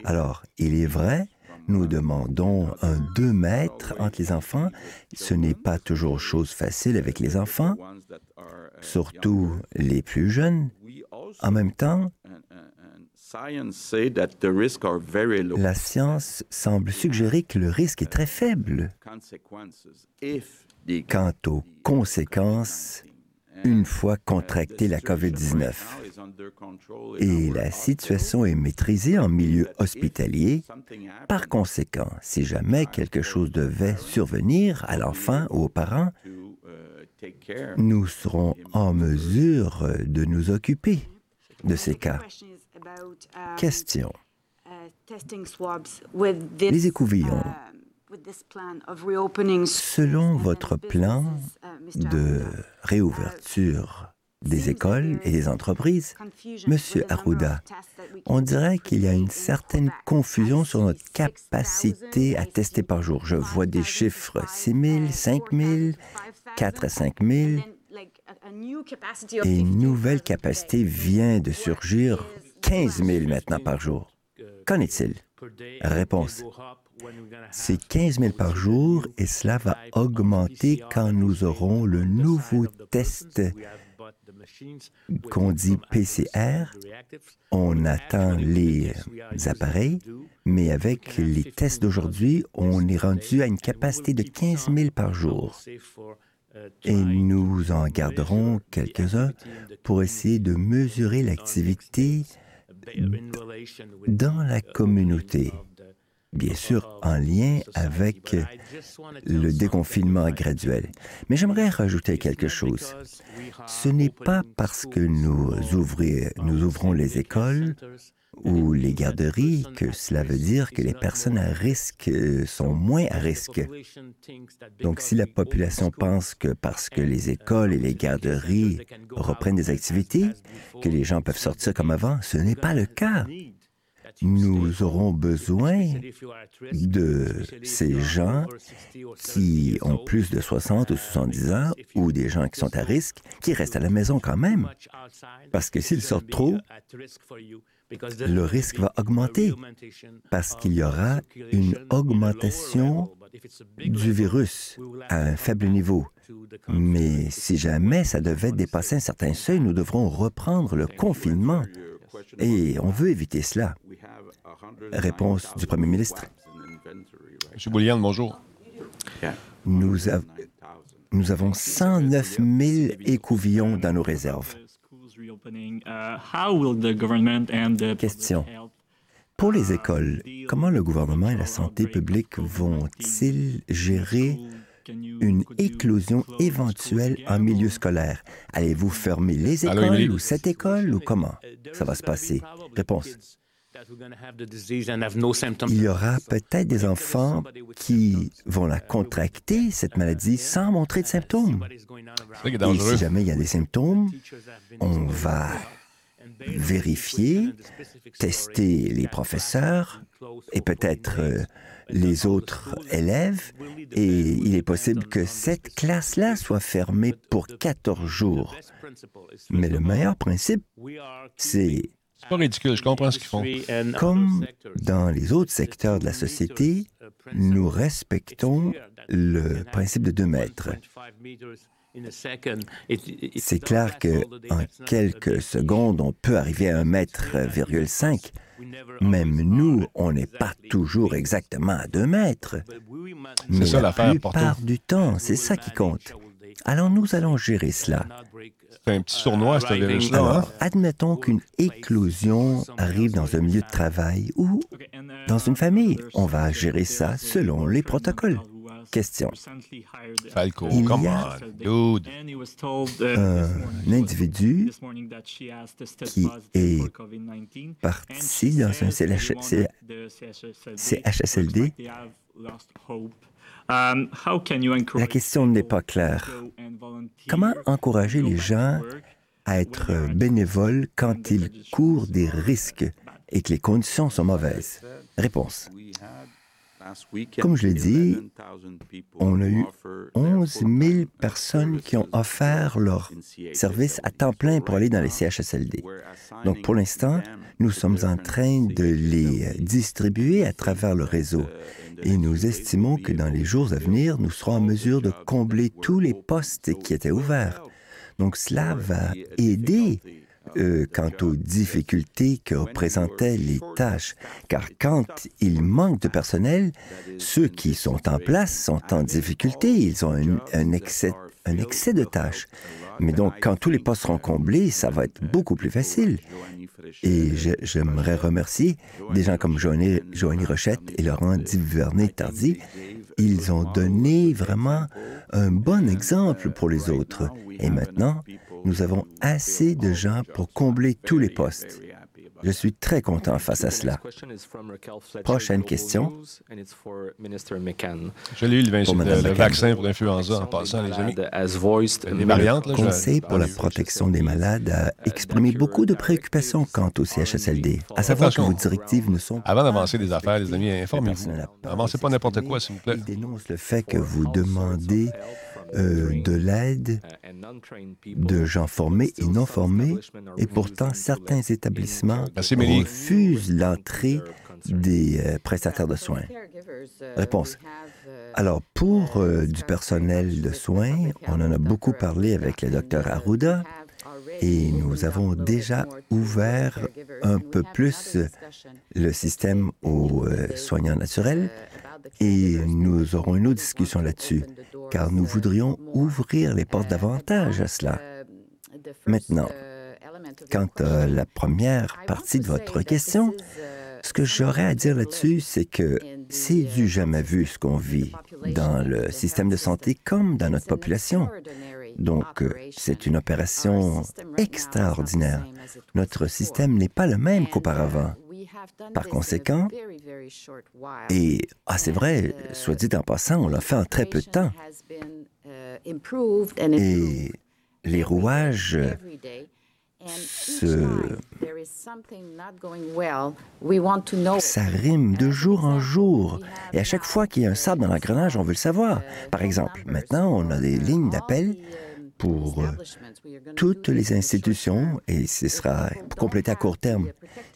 Alors, il est vrai, nous demandons un 2 mètres entre les enfants. Ce n'est pas toujours chose facile avec les enfants, surtout les plus jeunes. En même temps, La science semble suggérer que le risque est très faible. Quant aux conséquences, une fois contracté la COVID-19. Et la situation est maîtrisée en milieu hospitalier. Par conséquent, si jamais quelque chose devait survenir à l'enfant ou aux parents, nous serons en mesure de nous occuper de ces cas. Question. Les écouvillons. Selon votre plan de réouverture des écoles et des entreprises, Monsieur Arruda, on dirait qu'il y a une certaine confusion sur notre capacité à tester par jour. Je vois des chiffres 6 000, 5 000, 4 à 5 000, et une nouvelle capacité vient de surgir, 15 000 maintenant par jour. Qu'en est-il? Réponse. C'est 15 000 par jour et cela va augmenter quand nous aurons le nouveau test qu'on dit PCR. On attend les appareils, mais avec les tests d'aujourd'hui, on est rendu à une capacité de 15 000 par jour. Et nous en garderons quelques-uns pour essayer de mesurer l'activité dans la communauté bien sûr en lien avec le déconfinement graduel. Mais j'aimerais rajouter quelque chose. Ce n'est pas parce que nous, nous ouvrons les écoles ou les garderies que cela veut dire que les personnes à risque sont moins à risque. Donc si la population pense que parce que les écoles et les garderies reprennent des activités, que les gens peuvent sortir comme avant, ce n'est pas le cas nous aurons besoin de ces gens qui ont plus de 60 ou 70 ans ou des gens qui sont à risque, qui restent à la maison quand même. Parce que s'ils sortent trop, le risque va augmenter parce qu'il y aura une augmentation du virus à un faible niveau. Mais si jamais ça devait dépasser un certain seuil, nous devrons reprendre le confinement. Et on veut éviter cela. Réponse du Premier ministre. M. Boulian, bonjour. Nous, nous avons 109 000 écouvillons dans nos réserves. Question. Pour les écoles, comment le gouvernement et la santé publique vont-ils gérer une éclosion éventuelle en milieu scolaire? Allez-vous fermer les écoles ou cette école ou comment? Ça va se passer? Réponse. Il y aura peut-être des enfants qui vont la contracter, cette maladie, sans montrer de symptômes. Et si jamais il y a des symptômes, on va vérifier, tester les professeurs et peut-être euh, les autres élèves, et il est possible que cette classe-là soit fermée pour 14 jours. Mais le meilleur principe, c'est c'est pas ridicule, je comprends ce qu'ils font. Comme dans les autres secteurs de la société, nous respectons le principe de deux mètres. C'est clair qu'en quelques secondes, on peut arriver à un mètre, virgule cinq. Même nous, on n'est pas toujours exactement à deux mètres. Mais ça, la plupart du temps, c'est ça qui compte. Alors nous allons gérer cela. C'est un petit sournois, ce virus-là. Hein? admettons qu'une éclosion arrive dans un milieu de travail ou dans une famille. On va gérer ça selon les protocoles. Question. Falco, Il y a dude. un individu qui est parti dans un CHSLD La question n'est pas claire. Comment encourager les gens à être bénévoles quand ils courent des risques et que les conditions sont mauvaises? Réponse. Comme je l'ai dit, on a eu 11 000 personnes qui ont offert leur service à temps plein pour aller dans les CHSLD. Donc, pour l'instant, nous sommes en train de les distribuer à travers le réseau et nous estimons que dans les jours à venir, nous serons en mesure de combler tous les postes qui étaient ouverts. Donc cela va aider euh, quant aux difficultés que représentaient les tâches, car quand il manque de personnel, ceux qui sont en place sont en difficulté, ils ont un, excès, de tâches. Mais donc, quand tous les postes seront comblés, ça va être beaucoup plus facile. Et j'aimerais remercier des gens comme Joanie, Rochette et Laurent Divernet-Tardy. Ils ont donné vraiment un bon exemple pour les autres. Et maintenant, nous avons assez de gens pour combler tous les postes. Je suis très content face à cela. Prochaine question. Je lu le, le vaccin pour l'influenza en passant, les amis. Le Conseil pour la protection des malades a exprimé beaucoup de préoccupations quant au CHSLD, à savoir que vos directives ne sont Avant d'avancer des affaires, les amis, informez-vous. Avancez pas n'importe quoi, s'il vous plaît. Il dénonce le fait que vous demandez euh, de l'aide de gens formés et non formés, et pourtant certains établissements refusent l'entrée des euh, prestataires de soins. Réponse. Alors, pour euh, du personnel de soins, on en a beaucoup parlé avec le docteur Arruda et nous avons déjà ouvert un peu plus le système aux soignants naturels et nous aurons une autre discussion là-dessus, car nous voudrions ouvrir les portes davantage à cela. Maintenant, quant à la première partie de votre question, ce que j'aurais à dire là-dessus, c'est que c'est du jamais vu ce qu'on vit dans le système de santé comme dans notre population. Donc, c'est une opération extraordinaire. Notre système n'est pas le même qu'auparavant. Par conséquent, et ah, c'est vrai, soit dit en passant, on l'a fait en très peu de temps. Et les rouages se... Ça rime de jour en jour. Et à chaque fois qu'il y a un sable dans l'engrenage, on veut le savoir. Par exemple, maintenant, on a des lignes d'appel pour euh, toutes les institutions et ce sera complété à court terme.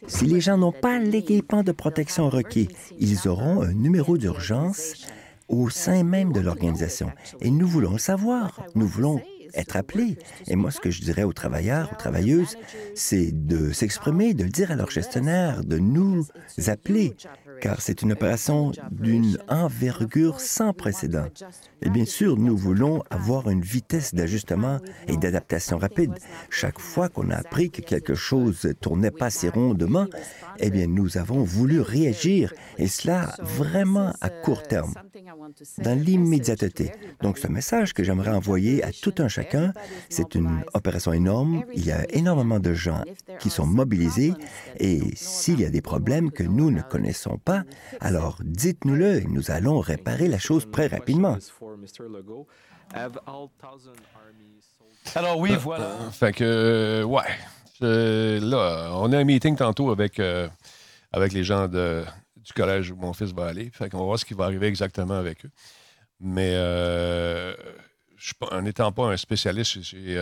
Si les gens n'ont pas l'équipement de protection requis, ils auront un numéro d'urgence au sein même de l'organisation. Et nous voulons le savoir. Nous voulons être appelés. Et moi, ce que je dirais aux travailleurs, aux travailleuses, c'est de s'exprimer, de le dire à leur gestionnaire, de nous appeler, car c'est une opération d'une envergure sans précédent. Et bien sûr, nous voulons avoir une vitesse d'ajustement et d'adaptation rapide. Chaque fois qu'on a appris que quelque chose tournait pas si rondement, eh bien, nous avons voulu réagir, et cela vraiment à court terme, dans l'immédiateté. Donc, ce message que j'aimerais envoyer à tout un chacun, c'est une opération énorme. Il y a énormément de gens qui sont mobilisés, et s'il y a des problèmes que nous ne connaissons pas, alors dites-nous-le, et nous allons réparer la chose très rapidement. Alors oui, voilà. Fait que, ouais, euh, là, on a un meeting tantôt avec, euh, avec les gens de, du collège où mon fils va aller. Fait qu'on va voir ce qui va arriver exactement avec eux. Mais euh, en n'étant pas un spécialiste, j'ai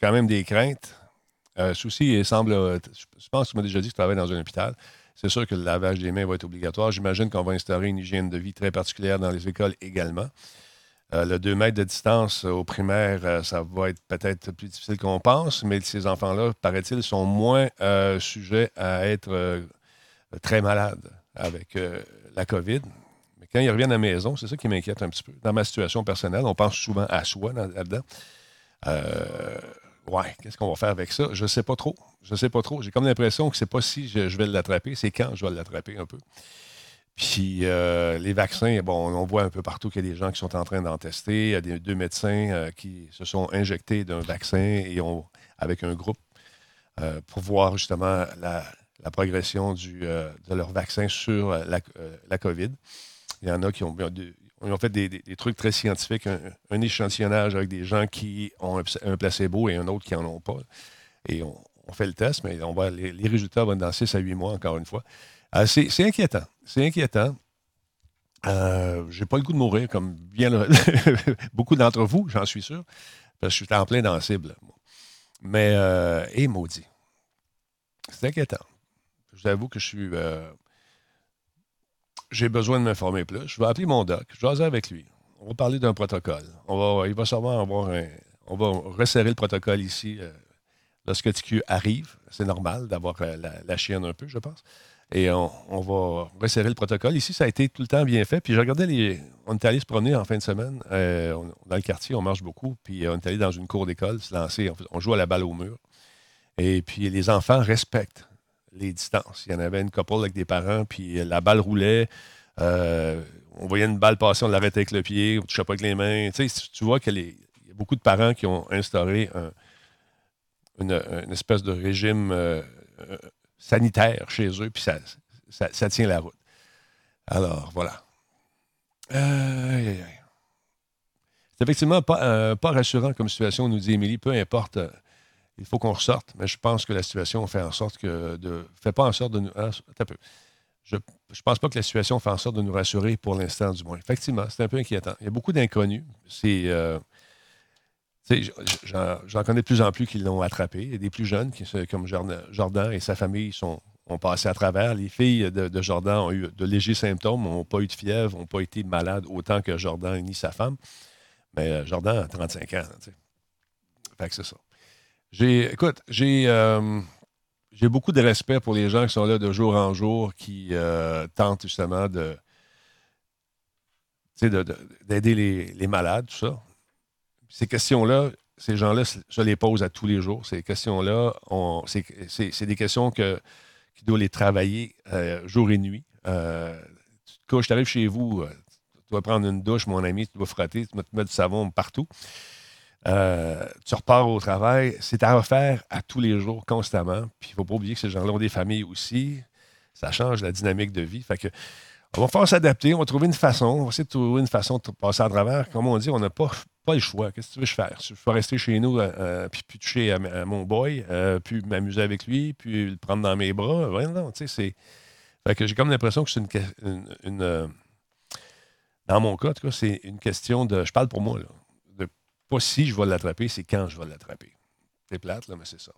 quand même des craintes. souci, il semble. Je pense que tu m'as déjà dit que tu travailles dans un hôpital. C'est sûr que le lavage des mains va être obligatoire. J'imagine qu'on va instaurer une hygiène de vie très particulière dans les écoles également. Euh, le 2 mètres de distance au primaire, euh, ça va être peut-être plus difficile qu'on pense, mais ces enfants-là, paraît-il, sont moins euh, sujets à être très malades avec la COVID. Mais quand ils reviennent à la maison, c'est ça qui m'inquiète un petit peu. Dans ma situation personnelle, on pense souvent à soi là-dedans. ouais, qu'est-ce qu'on va faire avec ça? Je ne sais pas trop. Je ne sais pas trop. J'ai comme l'impression que c'est pas si je vais l'attraper, c'est quand je vais l'attraper un peu. Puis euh, les vaccins, bon, on voit un peu partout qu'il y a des gens qui sont en train d'en tester. Il y a des, deux médecins euh, qui se sont injectés d'un vaccin et ont, avec un groupe euh, pour voir justement la, progression du, de leur vaccin sur la, COVID. Il y en a qui ont, ont fait des, trucs très scientifiques, un, échantillonnage avec des gens qui ont un, placebo et un autre qui n'en ont pas. Et on, fait le test, mais on va, les, résultats vont dans 6 à 8 mois, encore une fois. Ah, c'est inquiétant. C'est inquiétant. Euh, j'ai pas le goût de mourir comme beaucoup d'entre vous, j'en suis sûr, parce que je suis en plein dans la cible. Mais, euh, et maudit. C'est inquiétant. Je vous avoue que je suis. Euh, j'ai besoin de m'informer plus. Je vais appeler mon doc, je vais aller avec lui. On va parler d'un protocole. On va, il va sûrement avoir un. On va resserrer le protocole ici lorsque TQ arrive. C'est normal d'avoir la, chienne un peu, je pense. Et on, va resserrer le protocole. Ici, ça a été tout le temps bien fait. Puis je regardais les. On est allé se promener en fin de semaine. dans le quartier, on marche beaucoup. Puis on est allé dans une cour d'école, se lancer. On joue à la balle au mur. Et puis les enfants respectent les distances. Il y en avait une couple avec des parents, puis la balle roulait. Euh, on voyait une balle passer, on l'arrêtait avec le pied, on ne touchait pas avec les mains. Tu, tu vois qu'il y a beaucoup de parents qui ont instauré une, espèce de régime euh, euh, sanitaire chez eux, puis ça, ça, tient la route. Alors, voilà. c'est effectivement pas, pas rassurant comme situation, nous dit Émilie, peu importe il faut qu'on ressorte, mais je pense que la situation fait en sorte que de. fait pas en sorte de nous. Je pense pas que la situation fait en sorte de nous rassurer pour l'instant, du moins. Effectivement, c'est un peu inquiétant. Il y a beaucoup d'inconnus. C'est. J'en connais de plus en plus qui l'ont attrapé. Il y a des plus jeunes, comme Jordan et sa famille, sont, ont passé à travers. Les filles de, Jordan ont eu de légers symptômes, n'ont pas eu de fièvre, n'ont pas été malades autant que Jordan ni sa femme. Mais euh, Jordan a 35 ans. Fait que c'est ça. J'ai, écoute, euh, j'ai, beaucoup de respect pour les gens qui sont là de jour en jour, qui euh, tentent justement de, d'aider les, malades, tout ça. Ces questions-là, ces gens-là, je les pose à tous les jours. Ces questions-là, c'est, des questions que, qui doivent les travailler euh, jour et nuit. quand tu arrives chez vous, tu dois prendre une douche, mon ami, tu dois frotter, tu dois te mettre du savon partout. Euh, tu repars au travail, c'est à refaire à tous les jours, constamment. Puis il ne faut pas oublier que ces gens-là ont des familles aussi. Ça change la dynamique de vie. Fait que, on va faire s'adapter, on va trouver une façon, on va essayer de trouver une façon de passer à travers. Comme on dit, on n'a pas, pas le choix. Qu'est-ce que tu veux faire? Je vais rester chez nous, euh, euh, puis, toucher à, mon boy, puis m'amuser avec lui, puis le prendre dans mes bras. non, tu sais, c'est. Fait que j'ai comme l'impression que c'est une. dans mon cas, tout c'est une question de. Je parle pour moi, là pas si je vais l'attraper, c'est quand je vais l'attraper. C'est plate, là, mais c'est ça.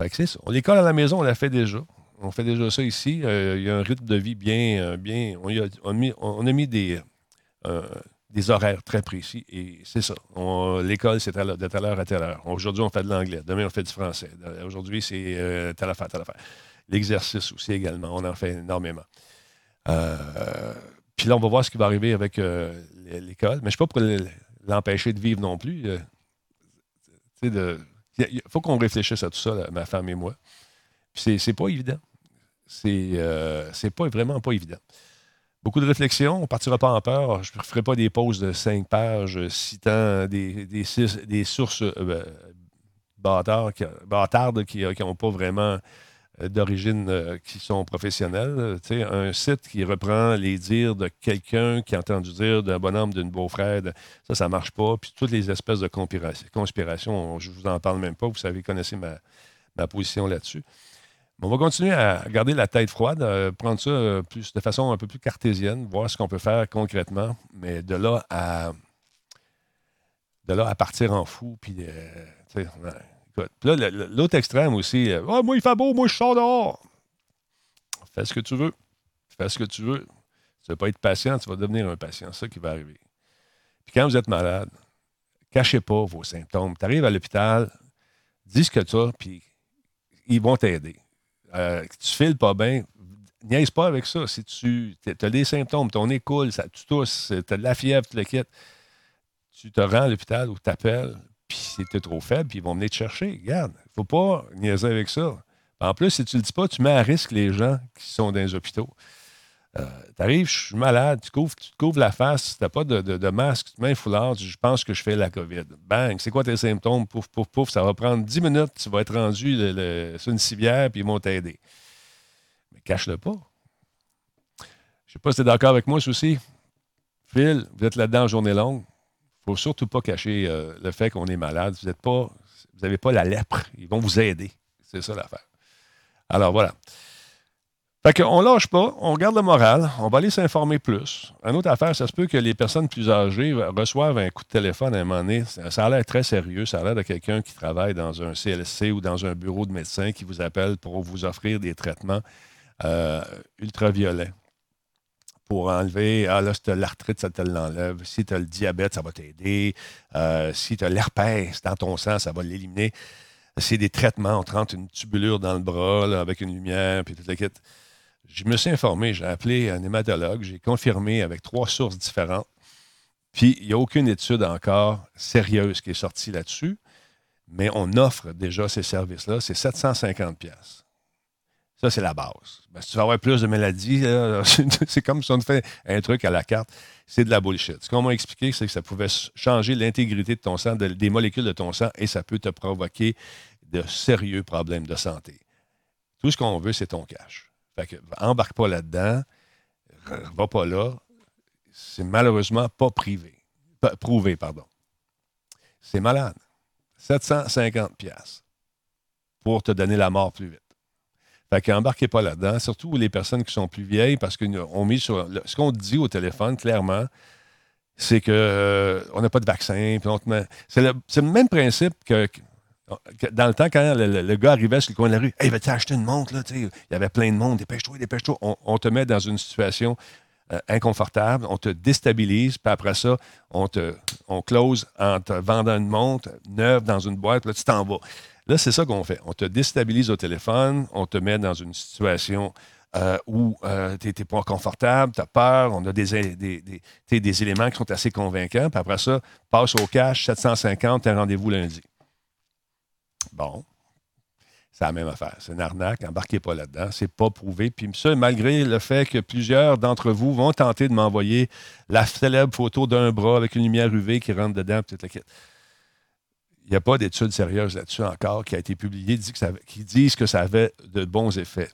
Fait que c'est ça. L'école à la maison, on l'a fait déjà. On fait déjà ça ici. Euh, il y a un rythme de vie bien. Euh, bien on, a, mis, euh, des horaires très précis et c'est ça. L'école, c'est de telle heure à telle heure. Aujourd'hui, on fait de l'anglais. Demain, on fait du français. Aujourd'hui, c'est telle affaire, telle affaire. L'exercice aussi également. On en fait énormément. puis là, on va voir ce qui va arriver avec l'école. Mais je ne suis pas pour l'empêcher de vivre non plus. Euh, il faut qu'on réfléchisse à tout ça, ma femme et moi. Puis c'est pas évident. Euh, c'est pas vraiment pas évident. Beaucoup de réflexions, on ne partira pas en peur. Je ne ferai pas des pauses de cinq pages citant des, des, sources euh, bâtardes qui n'ont pas vraiment euh, d'origine euh, qui sont professionnels. un site qui reprend les dires de quelqu'un qui a entendu dire d'un bonhomme, d'une beau-frère, ça, ça ne marche pas. Puis toutes les espèces de conspiration, je ne vous en parle même pas. Vous savez, connaissez ma, ma position là-dessus. On va continuer à garder la tête froide, euh, prendre ça plus, de façon un peu plus cartésienne, voir ce qu'on peut faire concrètement, mais de là à de là à partir en fou, puis là, l'autre extrême aussi, euh, ah, moi, il fait beau, moi, je sors dehors. Fais ce que tu veux. Fais ce que tu veux. Tu ne vas pas être patient, tu vas devenir un patient. C'est ça qui va arriver. Puis quand vous êtes malade, cachez pas vos symptômes. Tu arrives à l'hôpital, dis ce que tu as, puis ils vont t'aider. Euh, tu files pas bien, niaise pas avec ça. Si tu as des symptômes, ton nez coule, tu tousses, tu as de la fièvre, tu le quittes, tu te rends à l'hôpital ou tu t'appelles, puis si tu trop faible, puis ils vont venir te chercher. Regarde, il ne faut pas niaiser avec ça. En plus, si tu ne le dis pas, tu mets à risque les gens qui sont dans les hôpitaux. Euh, tu arrives, je suis malade, tu, couvres, tu te couvres la face, tu n'as pas de, masque, tu te mets un foulard, je pense que je fais la COVID. Bang, c'est quoi tes symptômes? Pouf, pouf, pouf, ça va prendre 10 minutes, tu vas être rendu sur une civière, puis ils vont t'aider. Mais cache-le pas. Je ne sais pas si tu es d'accord avec moi, aussi. Phil, vous êtes là-dedans journée longue ne faut surtout pas cacher euh, le fait qu'on est malade. Vous n'avez pas la lèpre. Ils vont vous aider. C'est ça l'affaire. Alors voilà. Fait qu'on lâche pas, on garde le moral, on va aller s'informer plus. Une autre affaire, ça se peut que les personnes plus âgées reçoivent un coup de téléphone à un moment donné. Ça a l'air très sérieux. Ça a l'air de quelqu'un qui travaille dans un CLC ou dans un bureau de médecin qui vous appelle pour vous offrir des traitements euh, ultraviolets pour enlever, ah là, si tu as l'arthrite, ça te l'enlève. Si tu as le diabète, ça va t'aider. Euh, si tu as l'herpès dans ton sang, ça va l'éliminer. c'est des traitements. On te rentre une tubulure dans le bras avec une lumière, puis toute la quête. Je me suis informé, j'ai appelé un hématologue, j'ai confirmé avec trois sources différentes. Puis, il n'y a aucune étude encore sérieuse qui est sortie là-dessus, mais on offre déjà ces services-là. C'est 750 pièces. Ça, c'est la base. Ben, si tu vas avoir plus de maladies, c'est comme si on fait un truc à la carte. C'est de la bullshit. Ce qu'on m'a expliqué, c'est que ça pouvait changer l'intégrité de ton sang, des molécules de ton sang, et ça peut te provoquer de sérieux problèmes de santé. Tout ce qu'on veut, c'est ton cash. Fait que, embarque pas là-dedans, va pas là. C'est malheureusement pas privé. prouvé, pardon. C'est malade. 750 pièces pour te donner la mort plus vite. Fait qu'embarquez pas là-dedans, surtout les personnes qui sont plus vieilles, parce qu'on met sur. ce qu'on dit au téléphone, clairement, c'est qu'on euh, n'a pas de vaccin. C'est le, même principe que, dans le temps, quand le, gars arrivait sur le coin de la rue, Hey, vas-tu une montre? Là, il y avait plein de monde, dépêche-toi, dépêche-toi. On, te met dans une situation euh, inconfortable, on te déstabilise, puis après ça, on te on close en te vendant une montre neuve dans une boîte, là, tu t'en vas. Là, c'est ça qu'on fait. On te déstabilise au téléphone, on te met dans une situation euh, où euh, tu n'es pas confortable, tu as peur, on a des, des, des, éléments qui sont assez convaincants. Puis après ça, passe au cash, 750, un rendez-vous lundi. Bon. C'est la même affaire. C'est une arnaque. Embarquez pas là-dedans. C'est pas prouvé. Puis ça, malgré le fait que plusieurs d'entre vous vont tenter de m'envoyer la célèbre photo d'un bras avec une lumière UV qui rentre dedans, toute la il n'y a pas d'études sérieuses là-dessus encore qui a été publiée qui disent que ça avait de bons effets.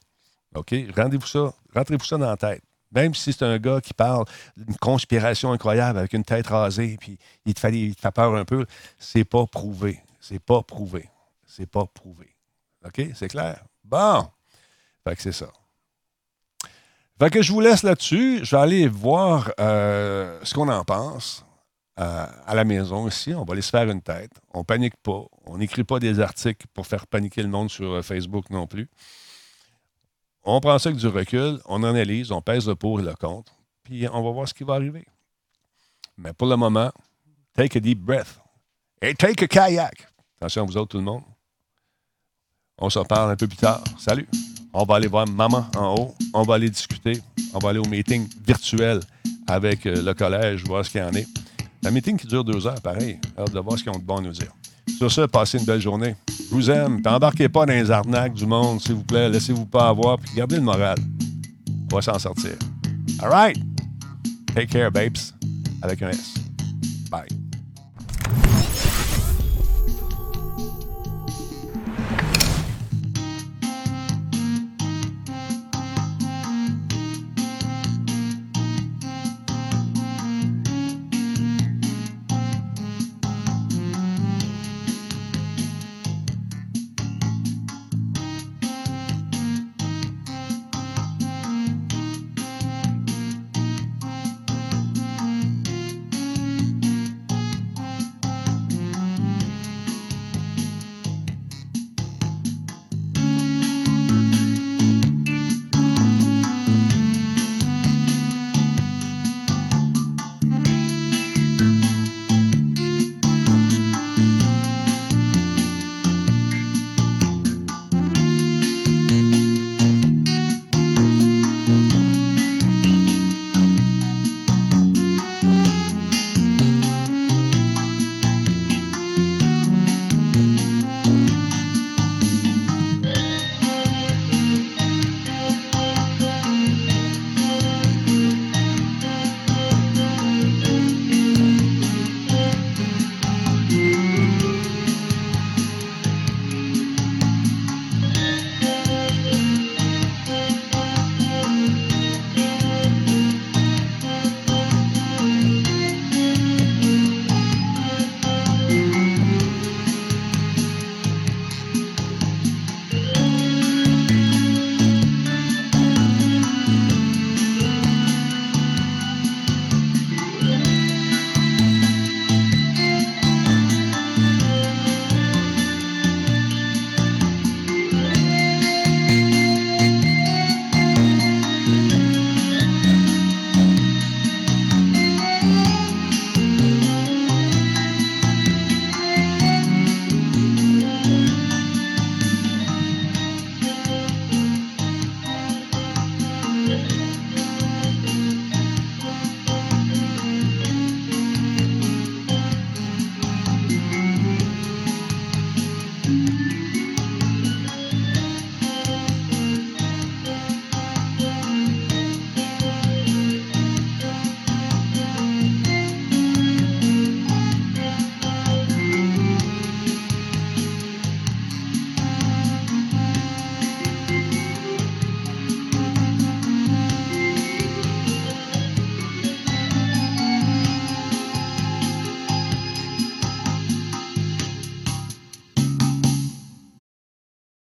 OK? Rendez-vous ça, rentrez-vous ça dans la tête. Même si c'est un gars qui parle d'une conspiration incroyable avec une tête rasée, puis il te fait, il te fait peur un peu, c'est pas prouvé. C'est pas prouvé. C'est pas prouvé. OK? C'est clair? Bon. Fait que c'est ça. Fait que je vous laisse là-dessus. Je vais aller voir euh, ce qu'on en pense à, la maison ici. On va aller se faire une tête. On panique pas. On n'écrit pas des articles pour faire paniquer le monde sur euh, Facebook non plus. On prend ça avec du recul, on analyse, on pèse le pour et le contre, puis on va voir ce qui va arriver. Mais pour le moment, take a deep breath. Et take a kayak. Attention à vous autres, tout le monde. On s'en parle un peu plus tard. Salut. On va aller voir maman en haut. On va aller discuter. On va aller au meeting virtuel avec euh, le collège, voir ce qu'il y en est. Un meeting qui dure deux heures, pareil. Hâte de voir ce qu'ils ont de bon à nous dire. Sur ce, passez une belle journée. Je vous aime. Embarquez pas dans les arnaques du monde, s'il vous plaît. Laissez-vous pas avoir. Puis gardez le moral. On va s'en sortir. All right. Take care, babes. Avec un S.